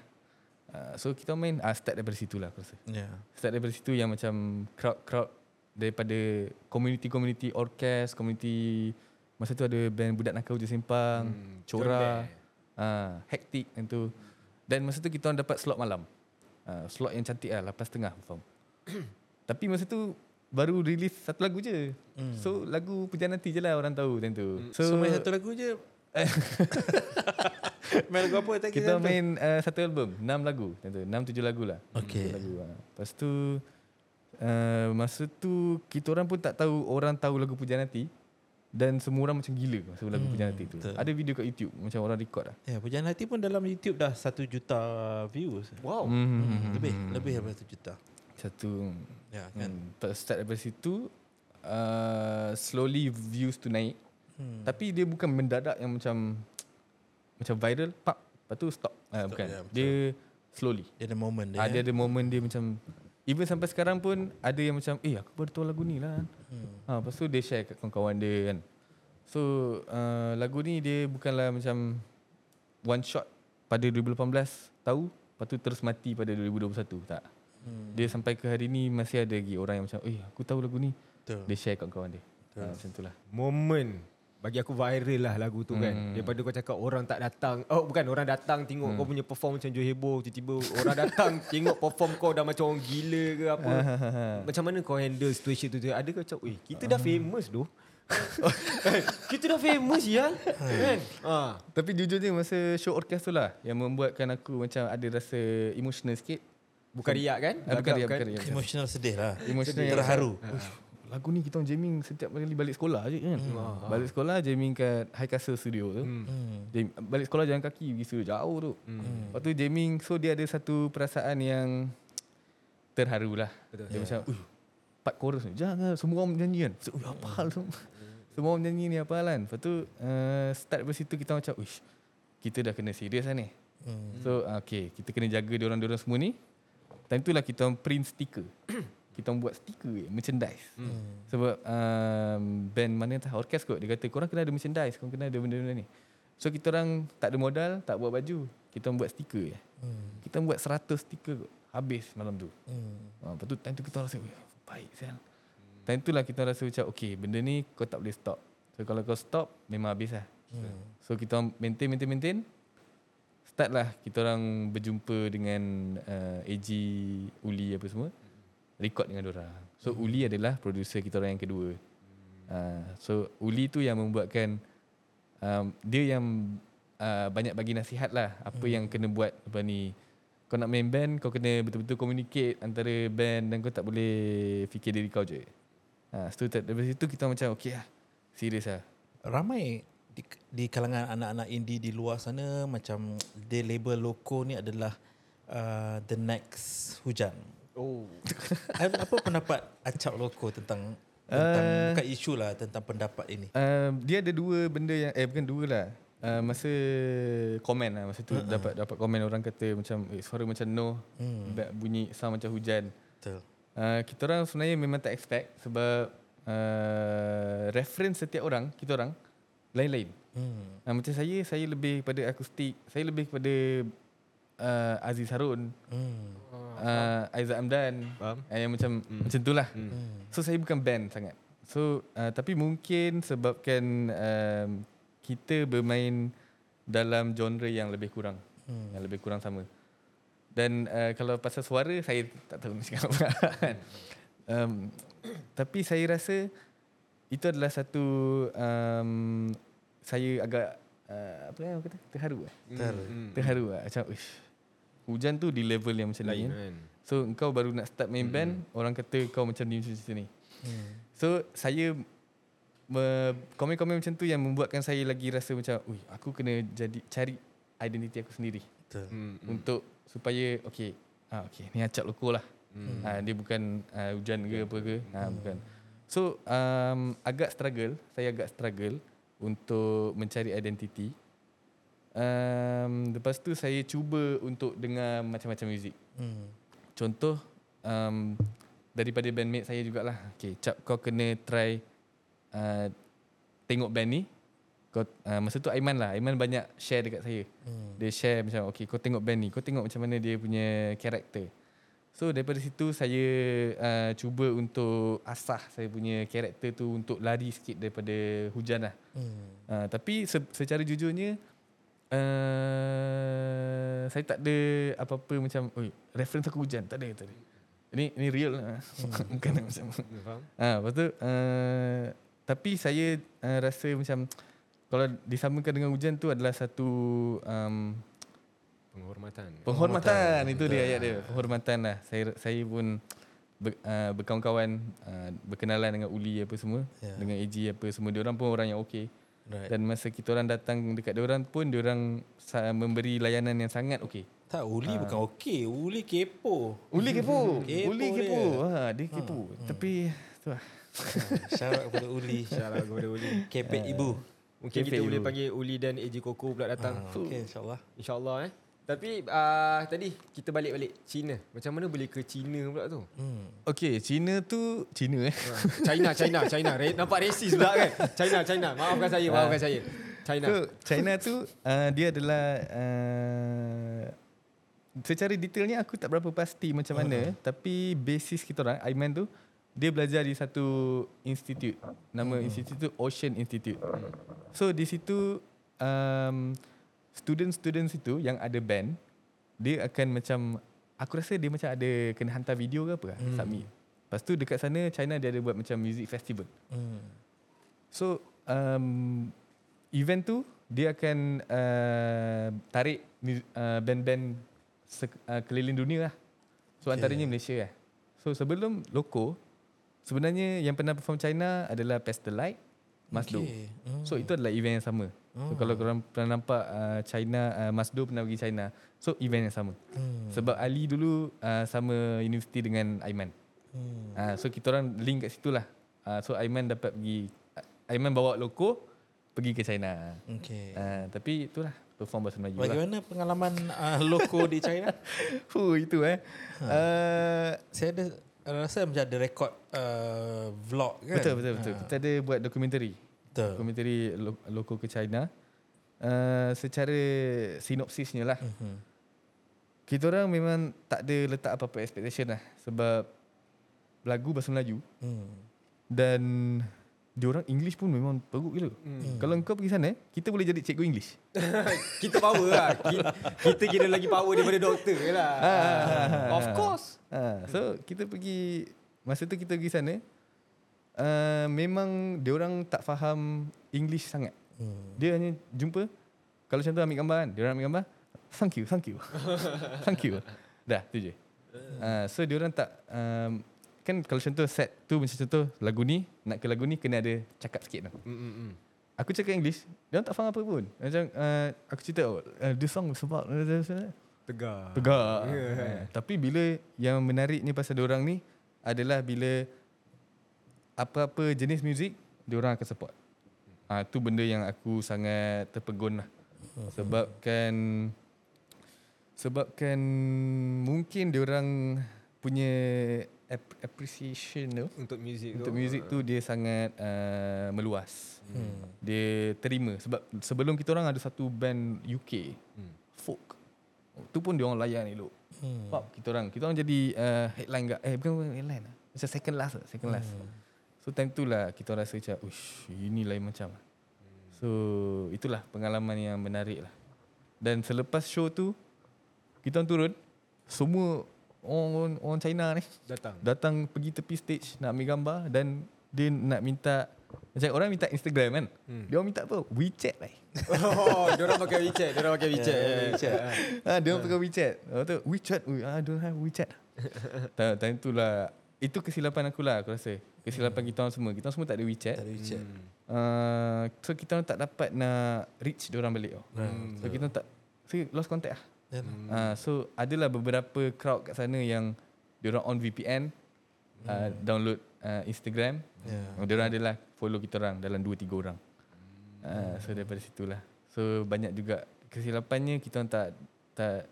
Uh, so kita main uh, start daripada situ lah aku rasa. Ya. Start daripada situ yang macam crowd-crowd daripada community-community orkes, community masa tu ada band Budak Nakal Hujung Sempang, Hmm, Cora, uh, Hectic yang tu. Dan masa tu kita orang dapat slot malam. Uh, slot yang cantik lah, 8.30 perform. [coughs] Tapi masa tu baru release satu lagu je. Hmm. So lagu Pujian Nanti je lah orang tahu time tu. So, so main satu lagu je. [laughs] main lagu apa tadi? Kita main uh, satu album, enam lagu, time tu. Enam tujuh lagu lah. Okey. Enam Lagu, uh. Lepas tu uh, masa tu kita orang pun tak tahu orang tahu lagu Pujian Nanti dan semua orang macam gila masa lagu Hmm, Pujian Nanti tu. betul. Ada video kat YouTube macam orang record lah. Ya, Pujian Hati pun dalam YouTube dah satu juta views. Wow Hmm. Lebih, lebih daripada satu juta. Satu Ya, kan. kan. Hmm. Start daripada situ uh, slowly views tu naik. Hmm. Tapi dia bukan mendadak yang macam macam viral, pak, lepas tu stop. Ah, bukan. ya, betul. dia slowly. Dia ada moment dia. Ada eh? ada momen dia macam even sampai sekarang pun ada yang macam eh aku baru tahu lagu ni lah. Hmm. Ha, lepas tu dia share kat kawan-kawan dia kan. So uh, lagu ni dia bukanlah macam one shot pada 2018 tahu lepas tu terus mati pada 2021 tak. Hmm. Dia sampai ke hari ni masih ada lagi orang yang macam eh aku tahu lagu ni. Betul. Dia share kat kawan dia. Ha, macam tu lah. Moment bagi aku viral lah lagu tu kan Hmm. Daripada kau cakap orang tak datang Oh bukan orang datang tengok Hmm. kau punya perform macam Joe heboh Tiba-tiba orang datang [laughs] tengok perform kau dah macam orang gila ke apa Macam mana kau handle situation tu Ada kau macam Eh [laughs] kita dah famous doh Kita dah famous ya Kan ah. Tapi jujurnya masa show orkes tu lah yang membuatkan aku macam ada rasa emotional sikit. Bukan riak kan Ah, bukan riak, kan? bukan riak. Emotional sedih lah. Emotional yang Terharu. Uish, lagu ni kita orang jamming setiap kali balik sekolah je kan. Balik sekolah jamming kat High Castle Studio tu. Hmm. Hmm. Jam, balik sekolah jalan kaki pergi studio jauh tu. Hmm. Lepas tu jamming so dia ada satu perasaan yang terharu lah. Betul. Dia macam, "Uish, part chorus ni. Jangan semua orang menyanyi kan. So, "Ui, apa hal semua? Semua orang menyanyi ni apa hal kan. Lepas tu uh, start dari situ kita macam, "Uish, kita dah kena serius lah ni." Hmm. So uh, okay, kita kena jaga dia orang-dia orang semua ni. Time tu lah kita orang print stiker. [coughs] kita orang buat stiker je, merchandise. Hmm. Sebab um, band mana entah orkes kot dia kata korang kena ada merchandise, korang kena ada benda-benda ni. So kita orang tak ada modal, tak buat baju. Kita orang buat stiker je. Hmm. Kita orang buat 100 stiker kot. Habis malam tu. Hmm. Ha, lepas tu time tu kita orang rasa, "Weh, baik sial. Time tu lah kita orang rasa macam, okay benda ni kau tak boleh stop. So kalau kau stop, memang habis lah. Hmm. So kita orang maintain, maintain, maintain. Start lah kita orang berjumpa dengan uh, AG, Uli apa semua. Record dengan orang. So Uli adalah producer kita orang yang kedua. Uh, so Uli tu yang membuatkan um, dia yang uh, banyak bagi nasihat lah apa yang kena buat apa ni. Kau nak main band kau kena betul-betul communicate antara band dan kau tak boleh fikir diri kau je. Ha, so dari situ kita macam okay lah. Serius lah. Ramai di, di kalangan anak-anak indie di luar sana macam dia label loko ni adalah uh, the next hujan. Oh [laughs] Apa apa pendapat acap loko tentang tentang Uh, bukan isu lah tentang pendapat ini. Uh, dia ada dua benda yang eh bukan dua lah. Uh, masa komen lah masa tu uh-uh. dapat dapat komen orang kata macam eh, suara macam no Hmm. hmm. bunyi sound macam hujan. Betul. uh, kita orang sebenarnya memang tak expect sebab uh, reference setiap orang, kita orang lain-lain. Hmm. Uh, macam saya, saya lebih kepada akustik, saya lebih kepada uh, Aziz Harun, Hmm. uh, Aizat Amdan, Faham? uh, yang macam hmm. macam tu lah. Hmm. So saya bukan band sangat. So uh, tapi mungkin sebabkan um, kita bermain dalam genre yang lebih kurang, Hmm. yang lebih kurang sama. Dan uh, kalau pasal suara saya tak tahu nak cakap apa. [laughs] um, tapi saya rasa itu adalah satu um, saya agak uh, apa yang kata terharu. Eh? Terharu. Hmm. Terharu lah. Macam uish, hujan tu di level yang macam Lain ni. kan. So engkau baru nak start main band, orang kata kau macam ni macam ni. Hmm. So saya me- komen-komen macam tu yang membuatkan saya lagi rasa macam, ui, aku kena jadi cari identiti aku sendiri Betul. Hmm. untuk supaya okey, ah okey, ni acap loko lah. Hmm. Ah dia bukan ah, hujan ke apa ke, ah bukan. So um, agak struggle, saya agak struggle untuk mencari identiti. Um, lepas tu saya cuba untuk dengar macam-macam muzik. Hmm. Contoh um, daripada bandmate saya jugalah. Okay, Cap kau kena try uh, tengok band ni. Kau, uh, masa tu Aiman lah. Aiman banyak share dekat saya. Hmm. Dia share macam okay kau tengok band ni. Kau tengok macam mana dia punya karakter. So daripada situ saya uh, cuba untuk asah saya punya karakter tu untuk lari sikit daripada hujan lah. Hmm. Uh, tapi se- secara jujurnya uh, saya tak ada apa-apa macam oi reference aku hujan tak ada tak ada. Ini ini real lah. [laughs] Bukan macam [laughs] Faham? ah lepas tu uh, tapi saya uh, rasa macam kalau disamakan dengan hujan tu adalah satu um, Penghormatan. penghormatan itu dia ayat dia penghormatan lah saya saya pun ber, uh, berkawan-kawan uh, berkenalan dengan Uli apa semua Ya. dengan AG apa semua dia orang pun orang yang okey Right. dan masa kita orang datang dekat dia orang pun dia orang sa- memberi layanan yang sangat okey. Tak, Uli bukan okey. Uli kepo. Uli kepo. Kepo Uli dia. kepo. Ha, dia kepo. Tapi tu lah. Syarat kepada Uli. Syarat kepada Uli. Kepek ibu. Mungkin kita boleh ibu. panggil Uli dan AJ Koko pula datang. Ah, okay, insyaAllah. InsyaAllah eh. Tapi uh, tadi kita balik-balik China. Macam mana boleh ke China pula tu? Hmm. Okey, Cina tu Cina eh. Ha, China, China, China. Re- nampak racist pula kan? China, China. Maafkan saya, maafkan saya. China. So China tu uh, dia adalah uh, secara detailnya aku tak berapa pasti macam mana uh-huh. tapi basis kita orang Aiman tu dia belajar di satu institute nama uh-huh. institute tu Ocean Institute. So di situ um, student-student situ yang ada band dia akan macam aku rasa dia macam ada kena hantar video ke apa hmm. submit. Lepas tu dekat sana China dia ada buat macam music festival. Hmm. So um, event tu dia akan uh, tarik uh, band-band se- uh, keliling dunia lah. So Okay. antaranya Malaysia lah. So sebelum Loco sebenarnya yang pernah perform China adalah Pastel Light, Masdo. Okay. Hmm. So itu adalah event yang sama. So Oh. kalau korang pernah nampak uh, China uh, Masdo pernah pergi China. So event yang sama. Hmm. Sebab Ali dulu uh, sama universiti dengan Aiman. Hmm. Uh, so kita orang link kat situ lah. Uh, so Aiman dapat pergi Aiman bawa loko pergi ke China. Okay. Uh, tapi itulah perform bahasa Melayu lah. Bagaimana pengalaman uh, loko di China? [laughs] Huh, itu eh. Ha. Uh, Saya ada rasa macam ada rekod uh, vlog kan? betul betul betul. Ha, Kita ada buat dokumentari. betul. Dokumentari lo- loko ke China. Uh, secara sinopsisnya lah. Mhm. Kita orang memang tak ada letak apa-apa expectation lah sebab lagu bahasa Melayu Hmm. dan diorang English pun memang teruk gila. Hmm. Kalau kau pergi sana, kita boleh jadi cikgu English. [laughs] kita power lah. Kita, kita kira lagi power daripada doktor lah. of course. Ha, so kita pergi masa tu kita pergi sana uh, memang diorang tak faham English sangat. Hmm. Dia hanya jumpa kalau contoh ambil gambar kan, diorang ambil gambar, thank you, thank you. [laughs] thank you. Dah, tu je. Uh, so diorang tak um, kan kalau contoh set tu macam contoh lagu ni, nak ke lagu ni kena ada cakap sikit tau. Mm, mm, mm. Aku cakap English, dia tak faham apa pun. Macam uh, aku cerita, oh, uh, this song sebab Tegar. Tegak. Ya, Yeah. kan? Tapi bila yang menariknya pasal orang ni adalah bila apa-apa jenis muzik orang akan support. Ah tu benda yang aku sangat terpegun lah. Sebabkan sebabkan mungkin orang punya ap- appreciation tu Untuk music untuk tu. music tu dia sangat uh, meluas. Hmm. Dia terima sebab sebelum kita orang ada satu band UK Hmm. folk. Tu pun dia orang layan elok. Hmm. Pop kita orang. Kita orang jadi uh, headline gak eh bukan headline lah. Macam second last lah, second last. Hmm. So time tu lah kita rasa macam ush ini lain macam. So itulah pengalaman yang menarik lah. Dan selepas show tu kita orang turun semua orang orang China ni Datang. datang pergi tepi stage nak ambil gambar dan dia nak minta macam orang minta Instagram kan. Hmm. Dia orang minta apa? WeChat lah. Oh, dia orang pakai WeChat, dia orang pakai [laughs] WeChat. Yeah, Yeah, WeChat. Ah, dia orang pakai WeChat. Lepas tu WeChat, we, I don't have WeChat. [laughs] time, time tu lah itu kesilapan aku lah aku rasa. Kesilapan kita orang semua. Kita orang semua tak ada WeChat. Tak ada WeChat. Uh, so kita orang tak dapat nak reach dia orang balik tau. Hmm. So kita orang tak so lost contact lah. Ya. Hmm. Uh, so adalah beberapa crowd kat sana yang dia orang on VPN uh, download uh, Instagram. Ya. Yeah. Dia orang adalah follow kita orang dalam 2 3 orang. Uh, so daripada situlah. So banyak juga kesilapannya kita orang tak tak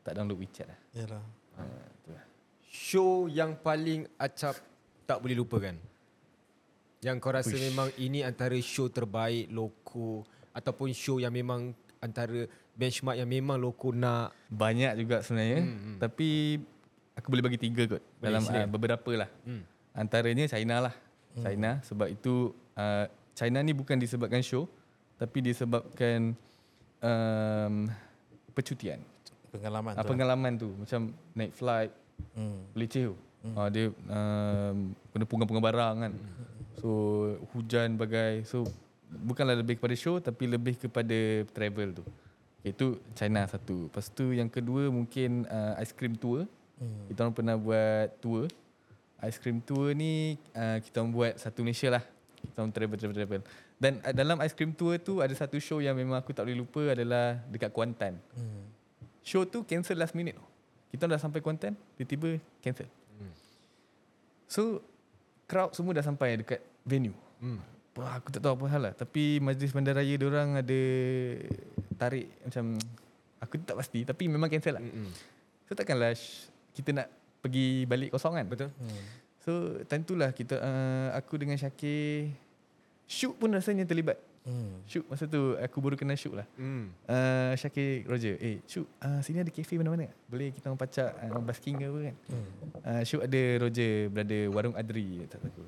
tak download WeChat lah. Yalah. Uh, tu lah. Show yang paling acap tak boleh lupakan. Yang kau rasa Uish. memang ini antara show terbaik loko ataupun show yang memang antara benchmark yang memang loko nak. Banyak juga sebenarnya hmm, hmm. tapi aku boleh bagi tiga kot Boleh, dalam uh, beberapa lah. Hmm. Antaranya China lah. Hmm. China sebab itu uh, China ni bukan disebabkan show tapi disebabkan um, percutian. Pengalaman Uh, tu. pengalaman tu macam naik flight Hmm. leceh tu. Hmm. Uh, dia um, kena pegang-pegang barang kan. So hujan bagai. So bukanlah lebih kepada show tapi lebih kepada travel tu. Itu China satu. Lepas tu yang kedua mungkin uh, ice cream tour. Hmm. Kita orang pernah buat tour. Ice cream tour ni uh, kita orang buat satu Malaysia lah. Kita orang travel travel travel. Dan uh, dalam ice cream tour tu ada satu show yang memang aku tak boleh lupa adalah dekat Kuantan. Hmm. Show tu cancel last minute. Kita dah sampai Kuantan, tiba-tiba cancel. Hmm. So crowd semua dah sampai dekat venue. Hmm. Wah, aku tak tahu apa hal lah. Tapi majlis bandaraya dia orang ada tarik macam aku tak pasti tapi memang cancel lah. Mm-mm. So takkanlah sh- kita nak pergi balik kosong kan? Betul? Hmm. So time tu lah kita uh, aku dengan Syakir Syuk pun rasanya terlibat. Hmm. Syuk masa tu aku baru kenal Syuk lah. Hmm. Uh, Syakir Roger Eh Syuk uh, Sini ada kafe mana-mana tak? Boleh kita orang pacak uh, Basking ke apa kan Hmm. uh, Syuk ada Roger Berada Warung Adri tak aku.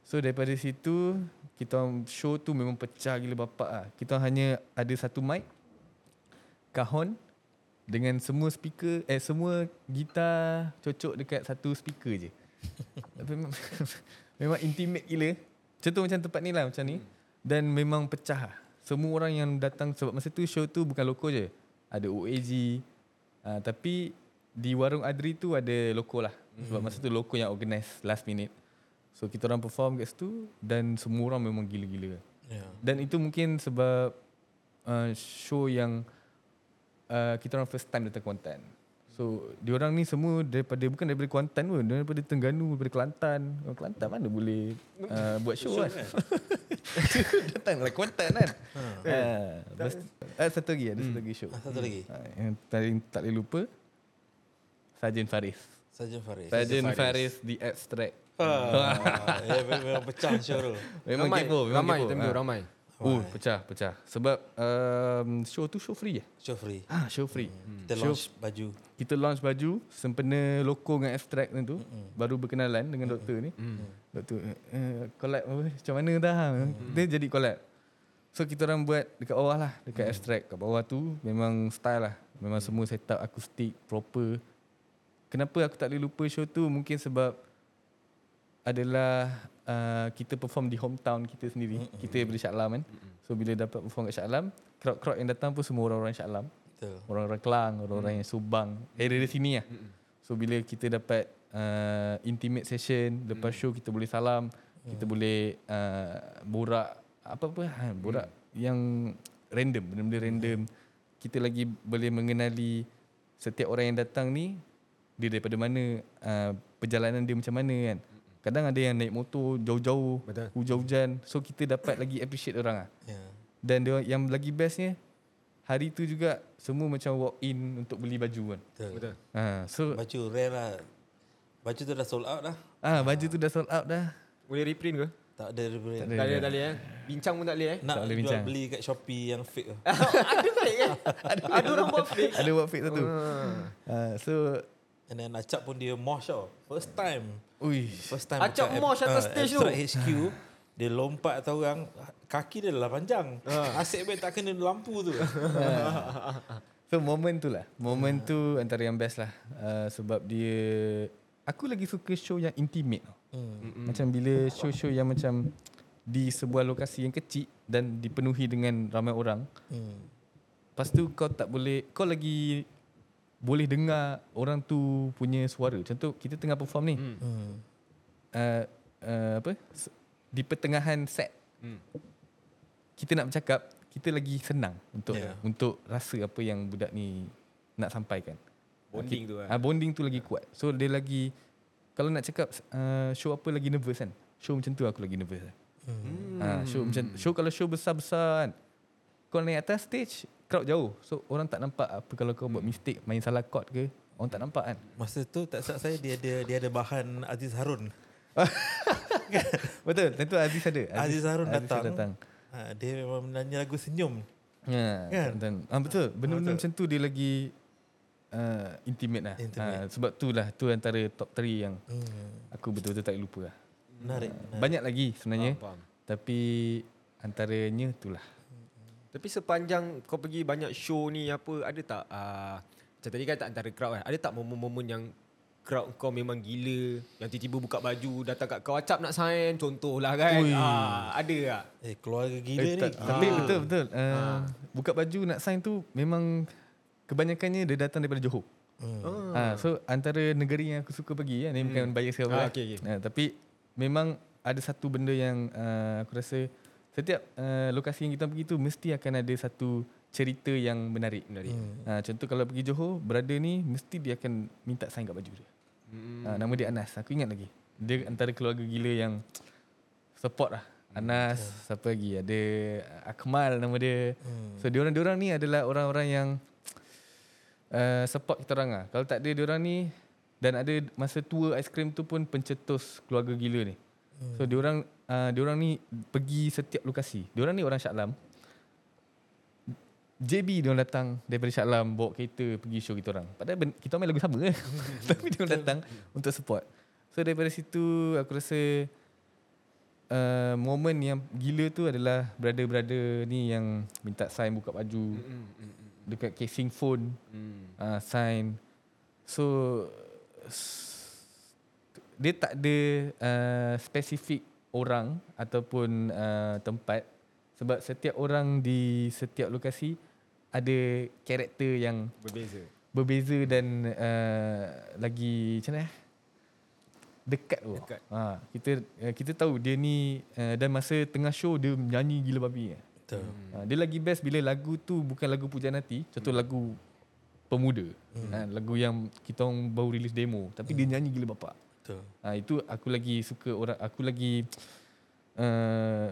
So daripada situ Kita orang show tu memang pecah gila bapak lah Kita orang hanya ada satu mic Kahon Dengan semua speaker Eh semua gitar Cocok dekat satu speaker je. [laughs] Tapi memang, [laughs] memang intimate gila. Contoh macam tempat ni lah Macam ni. Dan memang pecah. Lah Semua orang yang datang Sebab masa tu show tu bukan loko je. Ada OAG uh, Tapi Di warung Adri tu ada loko lah. Sebab masa tu loko yang organize Last minute. So kita orang perform kat situ Dan semua orang memang gila-gila. Ya. dan itu mungkin sebab uh, show yang uh, kita orang first time datang Kuantan. So, diorang ni semua daripada bukan daripada Kuantan pun, daripada Terengganu, daripada Kelantan. Orang Kelantan mana boleh uh, buat show kan? [laughs] datang lah Kuantan kan. Ha. Uh, uh, satu lagi ada satu lagi show. Ah, satu lagi. Uh, yang paling tak boleh lupa Sarjan Faris. Sarjan Faris. Sarjan Faris. Faris The Abstract. Ah, [laughs] ya, memang pecah show tu. Memang ramai, kepo, memang ramai kepo. time tu, Ah. ramai. Oh, pecah, pecah. Sebab um, show tu show free eh? Show free. Ah, show free. Kita Show- launch baju. Kita launch baju sempena loko dengan abstract tu mm baru berkenalan dengan doktor ni. Hmm. Doktor uh, collab apa macam mana dah. Dia jadi collab. So kita orang buat dekat bawah lah, dekat abstract kat bawah tu memang style lah. Memang semua set up akustik proper. Kenapa aku tak boleh lupa show tu mungkin sebab adalah uh, kita perform di hometown kita sendiri. Kita daripada Shah Alam kan. So bila dapat perform kat Shah Alam, crowd-crowd yang datang pun semua orang-orang Shah Alam Betul. orang-orang Kelang, orang-orang yang Subang, area di sini lah. So bila kita dapat uh, intimate session, lepas show kita boleh salam, kita boleh uh, borak apa-apa, ha, borak yang random, benda-benda random. Kita lagi boleh mengenali setiap orang yang datang ni dia daripada mana, uh, perjalanan dia macam mana kan. Kadang ada yang naik motor jauh-jauh, Betul. hujan-hujan. So kita dapat lagi appreciate orang ah. Ya. Dan dia yang lagi bestnya hari tu juga semua macam walk in untuk beli baju kan. Betul. Betul. Ha, so Baju rare lah. Baju tu dah sold out dah. Ah baju tu dah sold out dah. Boleh reprint ke? Tak ada daripada. Tak Tak boleh, tak boleh eh. Bincang pun tak boleh eh. Nak Tak boleh bincang. beli kat Shopee yang fake tu. [laughs] ada fake kan? [laughs] Ada orang buat fake. Ada buat fake satu. Ah. Ah so And then Acap pun dia mosh tau. First time. ui First time. Acap mosh atas ah, stage tu. HQ. Dia lompat atas orang. Kaki dia dah panjang. [laughs] Asyik baik tak kena lampu tu. [laughs] So moment tu lah Moment tu antara yang best lah uh, Sebab dia Aku lagi suka show yang intimate tau. hmm. Macam bila show-show yang macam Di sebuah lokasi yang kecil Dan dipenuhi dengan ramai orang Hmm. Lepas tu kau tak boleh Kau lagi Boleh dengar Orang tu punya suara Contoh kita tengah perform ni Hmm. Hmm. uh, uh, Apa Di pertengahan set Hmm. Kita nak bercakap Kita lagi senang Untuk Yeah. untuk rasa apa yang budak ni Nak sampaikan Bonding tu Ah lah. bonding tu lagi kuat. So dia lagi kalau nak cakap uh, show apa lagi nervous kan. Show macam tu aku lagi nervous. Hmm. Ah show macam show kalau show besar-besar kan. Kau naik atas stage, crowd jauh. So orang tak nampak apa kalau kau buat mistake main salah chord ke, orang tak nampak kan. Masa tu tak salah saya dia ada dia ada bahan Aziz Harun. [laughs] Betul, tentu Aziz ada. Aziz Harun datang. datang. Ha, dia memang menyanyi lagu senyum. Ya, Kan? dan, ah, betul. Benda-benda betul. macam tu dia lagi uh, intimate lah. Intimate. Ah, sebab tu lah, tu antara top 3 yang Hmm. aku betul-betul tak lupa lah. Menarik. Banyak lagi sebenarnya. Faham, faham. Tapi antaranya itulah. Tapi sepanjang kau pergi banyak show ni apa ada tak uh, macam tadi kan tak antara crowd kan ada tak momen-momen yang crowd kau memang gila yang tiba-tiba buka baju datang kat kau acap nak sign contohlah kan Ui. ah ada tak Eh keluarga gila eh, ni. tak, Tapi Ah. betul betul. Uh, Ah. Buka baju nak sign tu memang kebanyakannya dia datang daripada Johor. Hmm. ah. Ah. so antara negeri yang aku suka pergi ya, ni bukan Hmm. bias ke apa. Ah, eh. okey, okey. Ah, tapi memang ada satu benda yang uh, aku rasa setiap uh, lokasi yang kita pergi tu mesti akan ada satu cerita yang menarik. menarik Hmm. Ah, contoh kalau pergi Johor, brother ni mesti dia akan minta sign kat baju dia. hmm. Ha, nama dia Anas. Aku ingat lagi. Dia antara keluarga gila yang support lah. Anas, siapa lagi? Ada Akmal nama dia. Hmm. So diorang diorang ni adalah orang-orang yang uh, support kita orang lah. Kalau tak ada diorang ni dan ada masa tua aiskrim tu pun pencetus keluarga gila ni. So diorang uh, diorang ni pergi setiap lokasi. Diorang ni orang Shah Alam. JB dia datang daripada Shah Alam bawa kereta pergi show kita orang. Padahal ben- kita main lagu sama ke. [laughs] Tapi dia datang untuk support. So daripada situ aku rasa uh, momen yang gila tu adalah brother-brother ni yang minta sign buka baju Hmm, hmm, hmm, dekat casing phone hmm. uh, sign. So dia tak ada uh, spesifik orang ataupun uh, tempat sebab setiap orang di setiap lokasi ada karakter yang berbeza berbeza dan uh, lagi macam mana eh? dekat tu. Dekat. Ha, kita uh, kita tahu dia ni uh, dan masa tengah show dia nyanyi gila babi. Eh. Betul. Ha, dia lagi best bila lagu tu bukan lagu pujaan hati, contoh lagu pemuda. Ha, lagu yang kita orang baru release demo tapi dia nyanyi gila bapak. Betul. Ha, itu aku lagi suka orang aku lagi uh,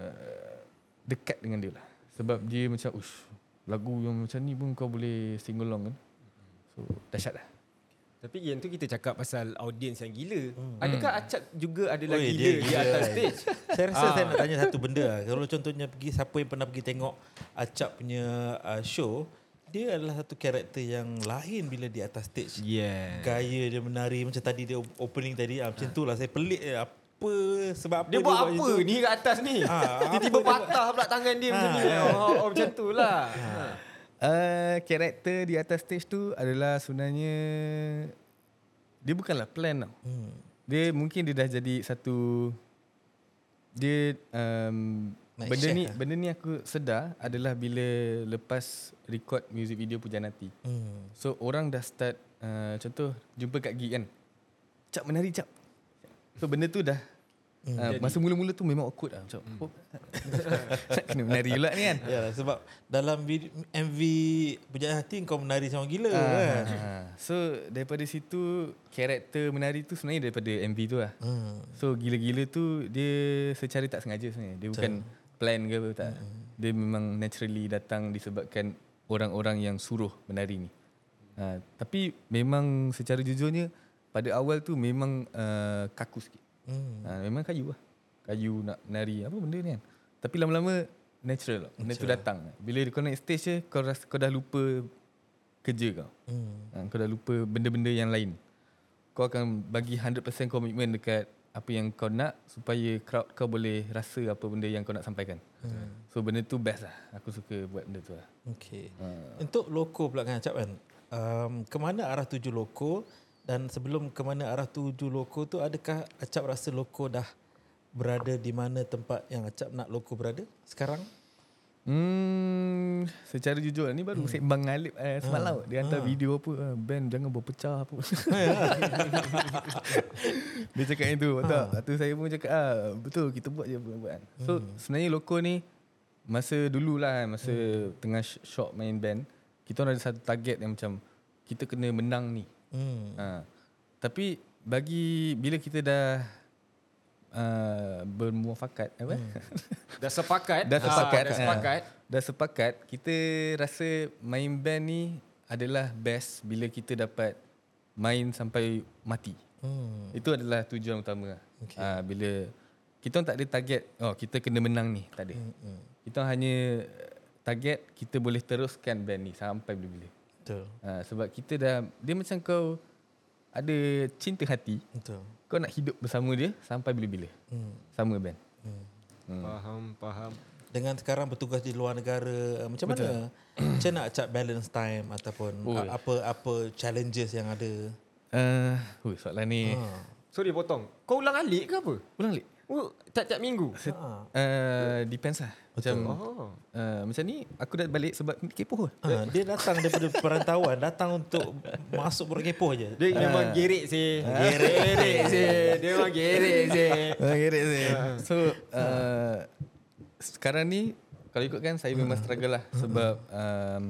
dekat dengan dia lah. Sebab dia macam ush lagu yang macam ni pun kau boleh sing along kan. So dahsyat lah. tapi yang tu kita cakap pasal audiens yang gila Hmm. adakah acap juga adalah Oi, gila dia di gila. atas stage [laughs] Saya rasa Ah. saya nak tanya satu benda lah. Kalau contohnya pergi siapa yang pernah pergi tengok Acap punya uh, show, dia adalah satu karakter yang lain bila di atas stage. yeah Gaya dia menari macam tadi dia opening tadi ah, macam tu lah saya pelik eh, apa sebab apa dia buat apa macam tu. ni kat atas ni Ah, [laughs] tiba-tiba apa dia patah pula tangan dia macam Ah, ni ya. oh, oh macam tu lah Uh, [laughs] karakter di atas stage tu adalah sebenarnya dia bukanlah plan tau. Hmm. Dia mungkin dia dah jadi satu dia um, Night benda chef ni lah. benda ni aku sedar adalah bila lepas record music video Pujan Hati. Hmm. So orang dah start uh, contoh jumpa kat gig kan. Cap menari cap. So benda tu dah Hmm. uh, masa mula-mula tu memang awkward lah macam oh, nak [laughs] kena menari pula ni kan. Ya sebab dalam video, MV Berjalan Hati kau menari sama gila Ah, kan. ah. So daripada situ karakter menari tu sebenarnya daripada MV tu lah. Hmm. So gila-gila tu dia secara tak sengaja sebenarnya. Dia bukan plan ke apa tak. Dia memang naturally datang disebabkan orang-orang yang suruh menari ni. Ha, tapi memang secara jujurnya pada awal tu memang uh, kaku sikit. Hmm. Ha, memang kayu lah. Kayu nak nari apa benda ni kan. Tapi lama-lama natural lah. Benda tu datang. Bila kau naik stage je kau rasa kau dah lupa kerja kau. Hmm. Ha, kau dah lupa benda-benda yang lain. Kau akan bagi 100% komitmen dekat apa yang kau nak supaya crowd kau boleh rasa apa benda yang kau nak sampaikan. Hmm. So benda tu best lah. Aku suka buat benda tu lah. Okay. Untuk loko pula kan Acap kan. Um, kemana arah tuju loko dan sebelum kemana arah tuju loko tu adakah Acap rasa loko dah berada di mana tempat yang Acap nak loko berada sekarang? Hmm, secara jujur ni baru hmm. sembang Alip eh, semalam dia hantar video apa eh, band jangan berpecah apa. [laughs] dia cakap itu. Ha. Tu saya pun cakap ah betul kita buat je buat. buat. So hmm. sebenarnya loko ni masa dululah masa hmm. tengah shop main band kita orang ada satu target yang macam kita kena menang ni. Hmm. Ha. Tapi bagi bila kita dah uh, bermuafakat apa? Hmm. [laughs] Dah sepakat. dah sepakat. Ah, dah sepakat. Ha. Dah sepakat. Kita rasa main band ni adalah best bila kita dapat main sampai mati. Hmm. Itu adalah tujuan utama. Okay. Ha, bila kita tak ada target, oh kita kena menang ni, tak ada. Hmm. Kita hanya target kita boleh teruskan band ni sampai bila-bila. Betul. Ha, sebab kita dah dia macam kau ada cinta hati, Betul. Kau nak hidup bersama dia sampai bila-bila. Hmm. Sama band. Hmm. Hmm. Faham, faham. Dengan sekarang bertugas di luar negara, uh, [clears throat] macam mana? macam nak Acap balance time ataupun Oi. uh, apa-apa challenges yang ada? Uh, ui, soalan ni Ha. Sorry potong. Kau ulang alik ke apa? ulang lik. Oh, tiap-tiap minggu. Ha. Uh, depends lah. Macam Oh. uh, macam ni aku dah balik sebab kepoh. Ha, dia datang daripada perantauan, datang untuk masuk berkepoh je. [laughs] Dia memang gerik sih. Gerik sih. Dia memang gerik sih. Gerik sih. So uh, sekarang ni kalau ikutkan saya memang struggle lah sebab um,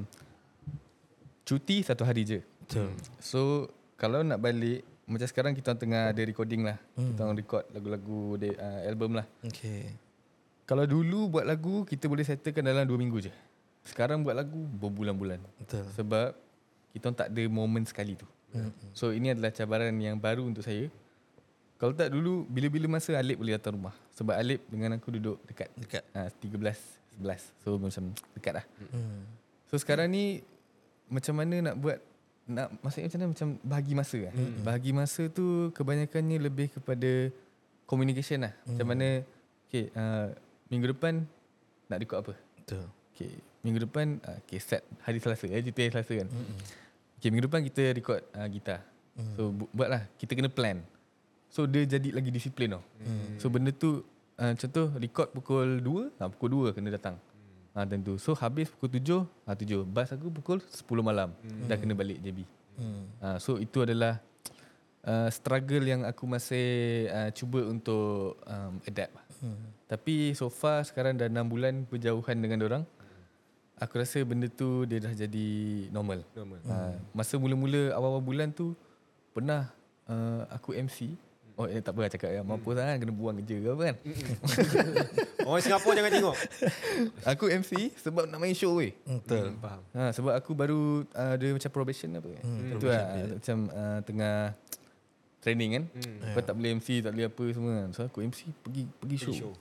cuti satu hari je. Betul. So kalau nak balik macam sekarang kita tengah ada recording lah. Kita orang record lagu-lagu de- uh, album lah. Okay. Kalau dulu buat lagu kita boleh settlekan dalam 2 minggu je. Sekarang buat lagu berbulan-bulan. Betul. Sebab kita tak ada momen sekali tu. So ini adalah cabaran yang baru untuk saya. Kalau tak dulu bila-bila masa Alip boleh datang rumah. Sebab Alip dengan aku duduk dekat. Dekat. Ha, 13, 11. So macam dekat lah. Hmm. So sekarang ni macam mana nak buat nak maksudnya macam mana macam bahagi masa lah. Hmm. Bahagi masa tu kebanyakannya lebih kepada communication lah. Macam mana okay, uh, minggu depan nak record apa? Betul. Okay, minggu depan uh, okay, set hari Selasa eh JT hari Selasa kan. Mm-hmm. Okay, minggu depan kita record uh, gitar. Mm. So bu- buatlah kita kena plan. So dia jadi lagi disiplin tau. Mm. So benda tu uh, contoh record pukul 2, ha, pukul 2 kena datang. Ha tentu. So habis pukul 7, ha 7. Bas aku pukul 10 malam. Mm. Dah kena balik JB. Hmm. Ha, so itu adalah uh, struggle yang aku masih uh, cuba untuk um, adapt. Hmm. Tapi so far sekarang dah 6 bulan berjauhan dengan orang. Aku rasa benda tu dia dah jadi normal. Normal. Ha, masa mula-mula awal-awal bulan tu pernah uh, aku MC. Oh eh, tak apa lah cakap ya. Mampu sangat kena buang kerja ke apa kan. [laughs] Orang Singapura jangan tengok. aku MC sebab nak main show weh. Betul. Hmm, faham. Ha, sebab aku baru uh, ada macam probation apa kan. Hmm, Itu lah macam uh, tengah training kan. Hmm. Kau tak boleh MC, tak boleh apa semua kan. So aku MC pergi pergi show. show.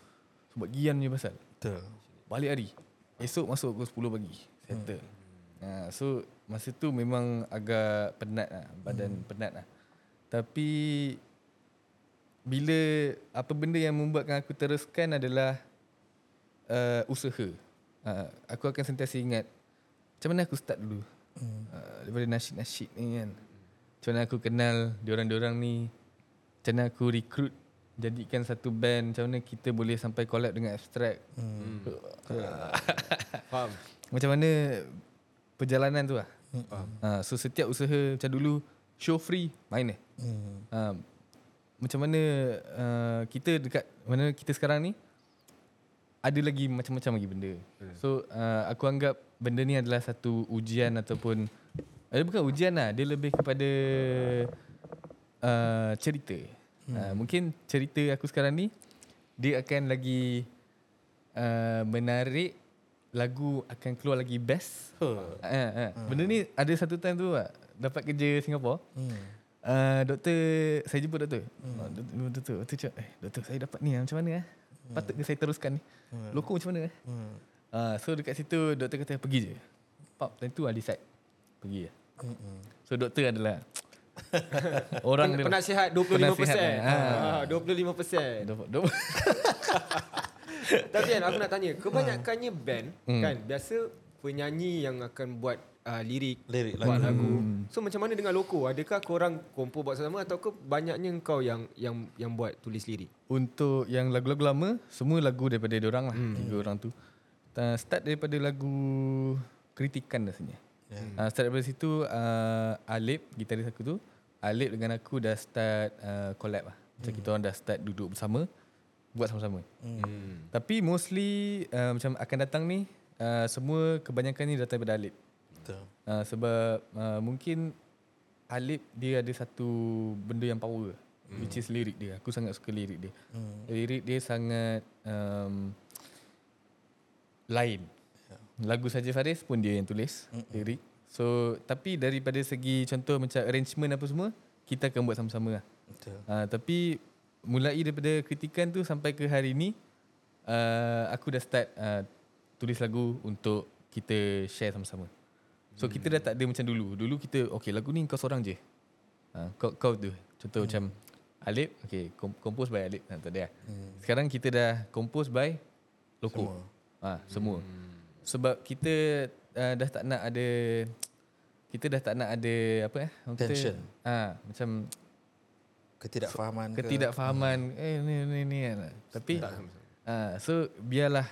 Sebab gian je pasal. Betul. Balik hari. Esok masuk pukul 10 pagi. Settle. Ha, so masa tu memang agak penat lah. Badan hmm. penat lah. Tapi bila apa benda yang membuatkan aku teruskan adalah uh, usaha. Uh, aku akan sentiasa ingat macam mana aku start dulu. Hmm. Uh, daripada nasyid-nasyid ni kan. Macam mana aku kenal diorang-diorang ni. Macam mana aku recruit jadikan satu band. Macam mana kita boleh sampai collab dengan abstract. Hmm. [laughs] Faham. Macam mana perjalanan tu lah. Faham. Ha, so setiap usaha macam dulu show free main eh. Hmm. Ha, macam mana uh, kita dekat mana kita sekarang ni ada lagi macam-macam lagi benda. So uh, aku anggap benda ni adalah satu ujian ataupun eh, bukan ujian lah, dia lebih kepada uh, cerita. Hmm. Uh, mungkin cerita aku sekarang ni dia akan lagi uh, menarik lagu akan keluar lagi best. Huh. Uh, uh. Benda ni ada satu time tu lah, dapat kerja Singapura. Hmm. Uh, doktor saya jumpa doktor. Hmm. Oh, doktor, doktor, doktor cakap, eh doktor saya dapat ni macam mana eh? Patut ke saya teruskan ni? Hmm. Loko macam mana eh? Hmm. Uh, so dekat situ doktor kata pergi je. Pap, time tu I decide. Pergi je. Hmm. So doktor adalah [laughs] orang dia Penasihat 25%. Penasihat, Ah, ah. 25%. Dua- dua- [laughs] Tapi kan aku nak tanya, kebanyakannya band Hmm. kan biasa penyanyi yang akan buat uh, lirik, Lirik buat lagu. lagu. So macam mana dengan loko? Adakah korang kompos buat sama atau ke banyaknya kau yang yang yang buat tulis lirik? Untuk yang lagu-lagu lama Semua lagu daripada orang lah hmm. Tiga orang tu uh, Start daripada lagu Kritikan rasanya Yeah. uh, Start daripada situ uh, Alip Gitaris aku tu Alip dengan aku dah start uh, collab lah Macam kita orang dah start duduk bersama Buat sama-sama Hmm. Tapi mostly uh, Macam akan datang ni uh, Semua kebanyakan ni datang daripada Alip Betul. uh, Sebab uh, mungkin Alip dia ada satu benda yang power hmm. Which is lirik dia Aku sangat suka lirik dia Hmm. Lirik dia sangat um, lain. Lagu saja Faris pun dia yang tulis lirik. So tapi daripada segi contoh macam arrangement apa semua kita akan buat sama-sama lah. Betul. Uh, tapi mulai daripada kritikan tu sampai ke hari ni uh, aku dah start uh, tulis lagu untuk kita share sama-sama. So kita dah tak ada macam dulu. Dulu kita okay lagu ni kau seorang je. Uh, kau kau tu. Contoh hmm. macam Alip, okay, kom- compose by Alip. Ha, tak ada. Hmm. Sekarang kita dah compose by Loko. Semua. Ha, semua. Hmm. Sebab kita uh, dah tak nak ada kita dah tak nak ada apa eh? orang kata, Tension. Ha, macam Ketidakfahaman ke? ketidakfahaman hmm. eh ni ni ni kan. Tapi ha, so biarlah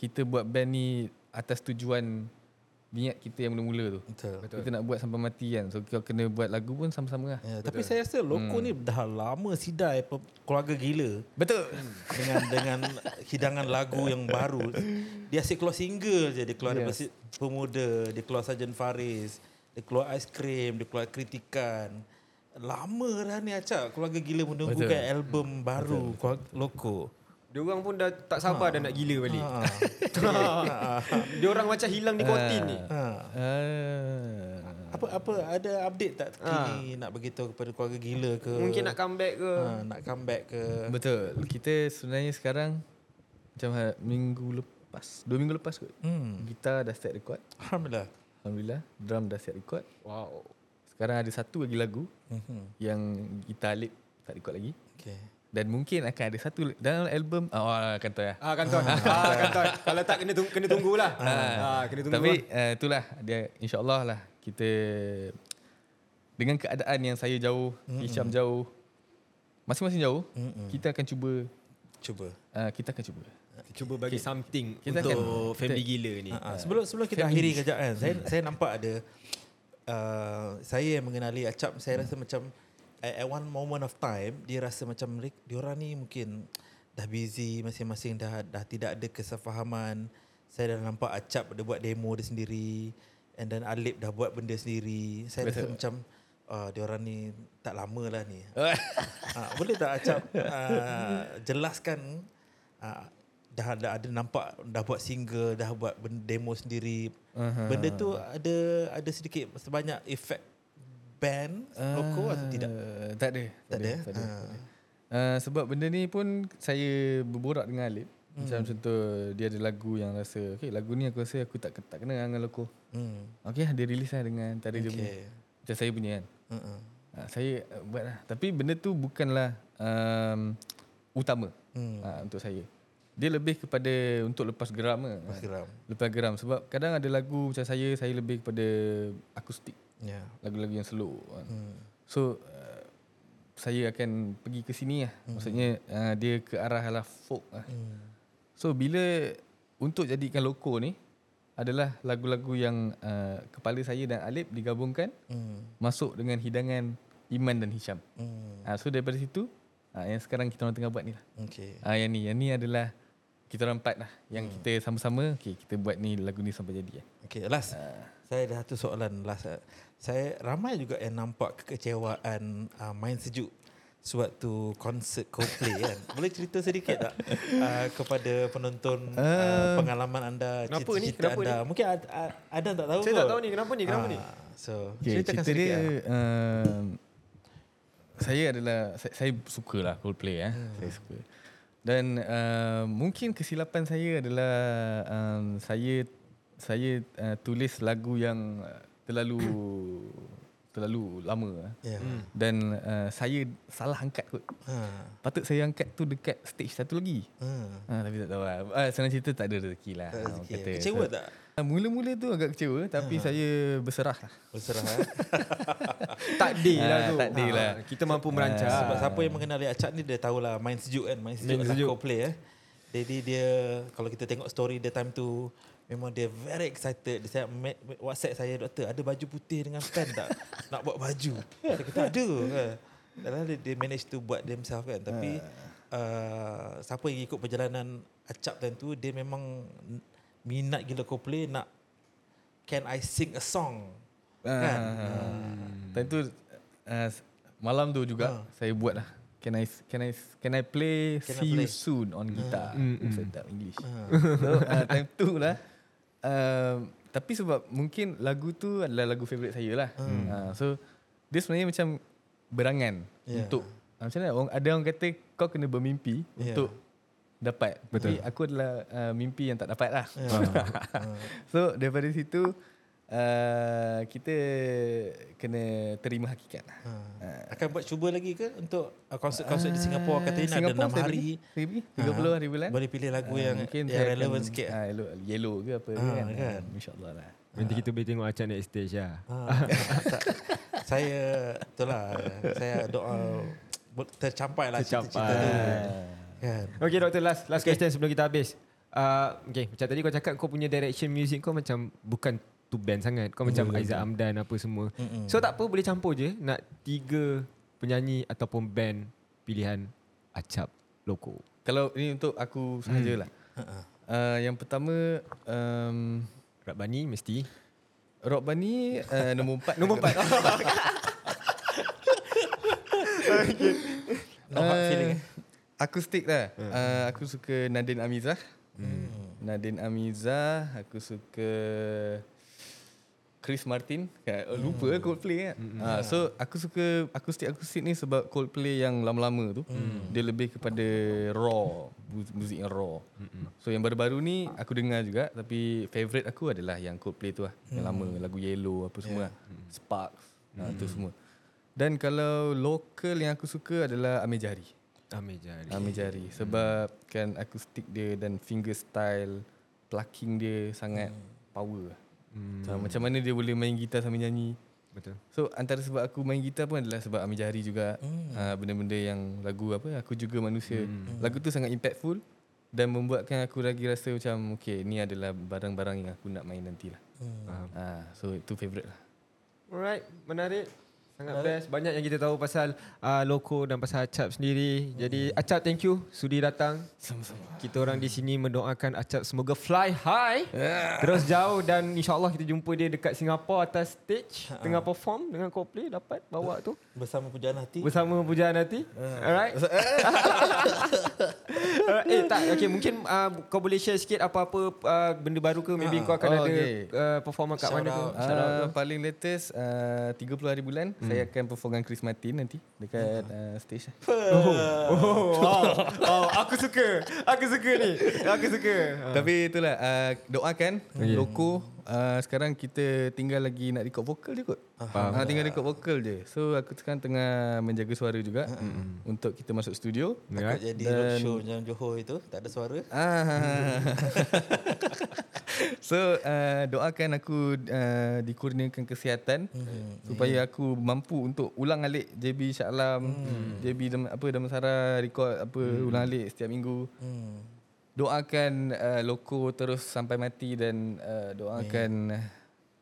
kita buat band ni atas tujuan niat kita yang mula-mula tu. Betul. Betul. Kita nak buat sampai mati kan. So kau kena buat lagu pun sama-sama lah. Ya, tapi saya rasa Loko hmm. ni dah lama sidai keluarga gila Betul. dengan dengan hidangan lagu yang baru. Dia asyik keluar single je. Dia keluar Yes. Pemuda, dia keluar Sarjan Faris, dia keluar Ice Cream, dia keluar Kritikan. Lama dah ni Acak keluarga gila menunggukan Betul. album baru keluarga Loko. Dia orang pun dah tak sabar dah nak gila balik. Ha. [laughs] Dia orang macam hilang nikotin ni. ha. Apa apa ada update tak kini nak beritahu kepada keluarga gila ke? Mungkin nak comeback ke. ha, nak comeback ke? Betul. Kita sebenarnya sekarang macam ha- minggu lepas, dua minggu lepas kot. Hmm. Gitar dah start record. Alhamdulillah. Alhamdulillah. Drum dah start record. Wow. Sekarang ada satu lagi lagu Mhm. yang gitar Alip tak record lagi. Okay. Dan mungkin akan ada satu dalam album ah oh, akan tahu ya. Ah kanton. ah kanton. Kalau tak kena tunggu, kena tunggulah. Ah kena tunggu. Tapi uh, itulah dia insyaallah lah kita dengan keadaan yang saya jauh, mm-hmm. Hisham jauh, masing-masing jauh, mm-hmm. kita akan cuba Cuba. uh, kita akan cuba. cuba bagi something Kita untuk akan- family kita- gila ni. Ha, sebelum sebelum kita akhiri kejap kan. Saya saya nampak ada uh, saya yang mengenali Acap saya rasa macam at, at one moment of time dia rasa macam mereka diorang ni mungkin dah busy masing-masing dah dah tidak ada kesefahaman. Saya dah nampak Acap dia buat demo dia sendiri and then Alip dah buat benda sendiri. Saya rasa Betul. macam uh, diorang ni tak lama lah ni. ha, [laughs] boleh tak Acap uh, jelaskan uh, dah ada ada nampak dah buat single, dah buat demo sendiri. Aha. Benda tu ada ada sedikit sebanyak efek band loko atau tidak? Uh, tak ada. Tak ada. Tak ada. Ah. tak ada. Uh, sebab benda ni pun saya berborak dengan Alip. Hmm. Macam contoh dia ada lagu yang rasa, okay lagu ni aku rasa aku tak tak kena dengan loko. Hmm. Okay dia release lah dengan tadi dia punya. Okay. Macam saya punya kan. Uh-uh. Uh, saya uh, buat lah. Tapi benda tu bukanlah um, utama Hmm. uh, untuk saya. Dia lebih kepada untuk lepas geram ke. Lepas geram. Lepas geram. Sebab kadang ada lagu macam saya, saya lebih kepada akustik. Ya. Lagu-lagu yang slow. kan. Hmm. So uh, saya akan pergi ke sini lah. Maksudnya uh, dia ke arah lah folk lah. Hmm. So bila untuk jadikan loko ni adalah lagu-lagu yang uh, kepala saya dan Alip digabungkan Hmm. masuk dengan hidangan Iman dan Hisham. Hmm. Uh, so daripada situ uh, yang sekarang kita orang tengah buat ni lah. Okay. Uh, yang ni, yang ni adalah kita orang empat lah. Yang hmm. kita sama-sama, okay, kita buat ni lagu ni sampai jadi lah. Okay, last. Saya ada satu soalan last. Saya ramai juga yang nampak kekecewaan uh, main sejuk sewaktu konsert Coldplay kan. [laughs] Boleh cerita sedikit tak uh, kepada penonton uh, pengalaman anda, Kenapa ni? cita-cita Kenapa anda. Mungkin ada, ada tak tahu Saya kot. tak tahu ni kenapa ni, kenapa ni? Ah, So, Okay, ceritakan cerita sedikit dia lah. uh, saya adalah saya, saya suka lah Coldplay eh. Hmm. Saya suka. Dan uh, mungkin kesilapan saya adalah um, saya saya uh, tulis lagu yang uh, terlalu [coughs] terlalu lama Ya. hmm. dan uh, saya salah angkat kot. Ha. Patut saya angkat tu dekat stage satu lagi. Ha. Ha, tapi tak tahu lah. Ah, senang cerita tak ada rezeki lah. Tak rezeki. kata. Kecewa So, tak? ah, Mula-mula tu agak kecewa tapi saya berserah lah. Berserah eh? [laughs] Takdir lah Ah, tu. takdir lah. Ah, Kita mampu merancang. Sebab siapa yang mengenali Acap ni dia tahulah main sejuk kan. Main sejuk Main lah sejuk. Coldplay eh. Jadi dia kalau kita tengok story dia time tu memang dia very excited. Dia saya WhatsApp saya doktor ada baju putih dengan pen tak [laughs] nak buat baju. Dia kata ada kan. Dan dia, dia manage to buat themselves kan. Tapi uh, siapa yang ikut perjalanan Acap time tu dia memang minat gila Coldplay nak can I sing a song. Kan? Ah, Time tu uh, malam tu juga saya buat lah. Can I can I can I play Can I See You play? Soon on guitar? Mm, Mm, Sedap English. [laughs] so uh, time tu lah. Uh, tapi sebab mungkin lagu tu adalah lagu favourite saya lah. Uh, so dia sebenarnya macam berangan Yeah. untuk uh, macam mana orang ada orang kata kau kena bermimpi Yeah. untuk dapat. Betul. Tapi aku adalah uh, mimpi yang tak dapat lah. Yeah. [laughs] So daripada situ uh, kita kena terima hakikat lah. Ha. Akan buat cuba lagi ke untuk uh, konsert-konsert di Singapura kata ni ada 6 saya hari. Pergi, pergi 30 hari bulan. Boleh pilih lagu Ah, yang mungkin yang relevan akan, sikit. ah, yellow, yellow ke apa Ah, kan. kan. InsyaAllah lah. Nanti kita boleh tengok Acap naik stage lah. Ha. [laughs] tak- saya itulah saya doa tercapai lah cita-cita tu. Tercapai. Kan. Okay doktor last last okay. question sebelum kita habis. Uh, okay macam tadi kau cakap kau punya direction music kau macam bukan tu band sangat. Kau macam Aizat Amdan apa semua. Mm-mm. So tak apa boleh campur je nak tiga penyanyi ataupun band pilihan Acap Loko. Kalau ini untuk aku sahajalah. Ha-ha. Uh, yang pertama um, Rabani mesti. Rock Bunny uh, nombor 4. Nombor empat. [laughs] No hard feeling eh. Akustik lah. Uh, aku suka Nadine Amizah. Hmm. Nadine Amizah, aku suka Chris Martin. Ya, oh, lupa hmm. Coldplay kan. Uh, so aku suka akustik-akustik ni sebab Coldplay yang lama-lama tu dia lebih kepada raw, mu- muzik yang raw. So yang baru-baru ni aku dengar juga tapi favorite aku adalah yang Coldplay tu lah. Yang lama lagu Yellow apa semua. lah. Sparks. Nah, tu semua. Dan kalau lokal yang aku suka adalah Amir Jari. Amir Jari. Amir Jari sebab kan akustik dia dan finger style plucking dia sangat power. Hmm. So, macam mana dia boleh main gitar sambil nyanyi. Betul. So antara sebab aku main gitar pun adalah sebab Amir Jari juga. Uh, benda-benda yang lagu apa aku juga manusia. Lagu tu sangat impactful dan membuatkan aku lagi rasa macam okay ni adalah barang-barang yang aku nak main nantilah. Faham. Ah so itu favorite lah. Alright, menarik. Sangat best. Banyak yang kita tahu pasal uh, Loko dan pasal Acap sendiri. Jadi Acap thank you sudi datang. Sama-sama. Kita orang di sini mendoakan Acap semoga fly high. Terus jauh dan insyaAllah kita jumpa dia dekat Singapura atas stage. Tengah perform dengan Coldplay dapat bawa tu. Bersama pujaan hati. Bersama pujaan hati. Alright. Alright. [laughs] [laughs] eh tak, okay mungkin uh, kau boleh share sikit apa-apa uh, benda baru ke? Maybe kau akan Oh, ada okay. uh, performance kat mana ke? Uh, paling latest uh, 30 hari bulan hmm. saya akan perform dengan Chris Martin nanti dekat uh, stage. [laughs] Oh, oh, oh, aku suka. Aku suka ni. Aku suka. Tapi itulah uh, doakan okay. loko uh, sekarang kita tinggal lagi nak record vokal je kot. Faham. Uh, tinggal record vokal je. So aku sekarang tengah menjaga suara juga mm-hmm. untuk kita masuk studio. Takut Alright. jadi Dan- roadshow macam Johor itu tak ada suara. [laughs] Ah. so uh, doakan aku uh, dikurniakan kesihatan Hmm. supaya aku mampu untuk ulang alik JB Shah Alam, Hmm. JB Dam, apa Damansara record apa ulang alik setiap minggu. Hmm. Doakan uh, loko terus sampai mati dan uh, doakan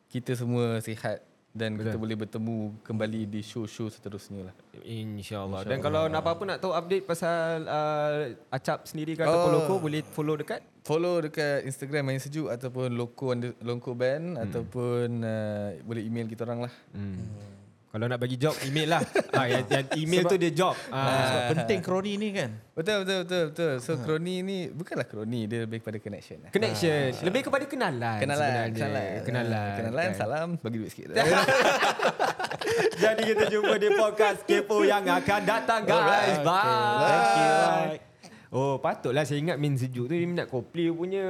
kita semua sihat dan kita boleh bertemu kembali di show-show seterusnya lah. InsyaAllah. Dan kalau nak apa-apa nak tahu update pasal uh, Acap sendiri ke ataupun Oh. Loko boleh follow dekat Follow dekat Instagram Main Sejuk ataupun Loko Loko Band hmm. ataupun uh, boleh email kita orang lah. hmm. Kalau nak bagi job email lah. [laughs] ah, yang, yang email tu dia job. Ah. Sebab penting kroni ni kan. Betul betul betul betul. So kroni ni bukanlah kroni dia lebih kepada connection lah. Connection. Lebih kepada kenalan. Kenalan, sebenarnya. kenalan. Kenalan. Ah, Kenalan, kan. salam, bagi duit sikit. [laughs] Jadi kita jumpa di podcast Kepo yang akan datang guys. Alright, Bye. okay. Thank you. Bye. Oh patutlah saya ingat min sejuk tu dia minat Coldplay punya.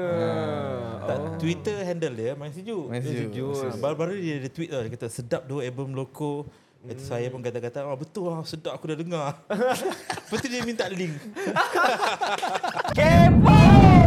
Tak, Oh. Twitter handle dia main sejuk. Main sejuk. Ha, baru-baru dia ada tweet tau. Dia kata sedap dua album loko. Kata saya pun kata-kata, oh, betul lah sedap aku dah dengar. [laughs] Lepas tu dia minta link. [laughs] Okay.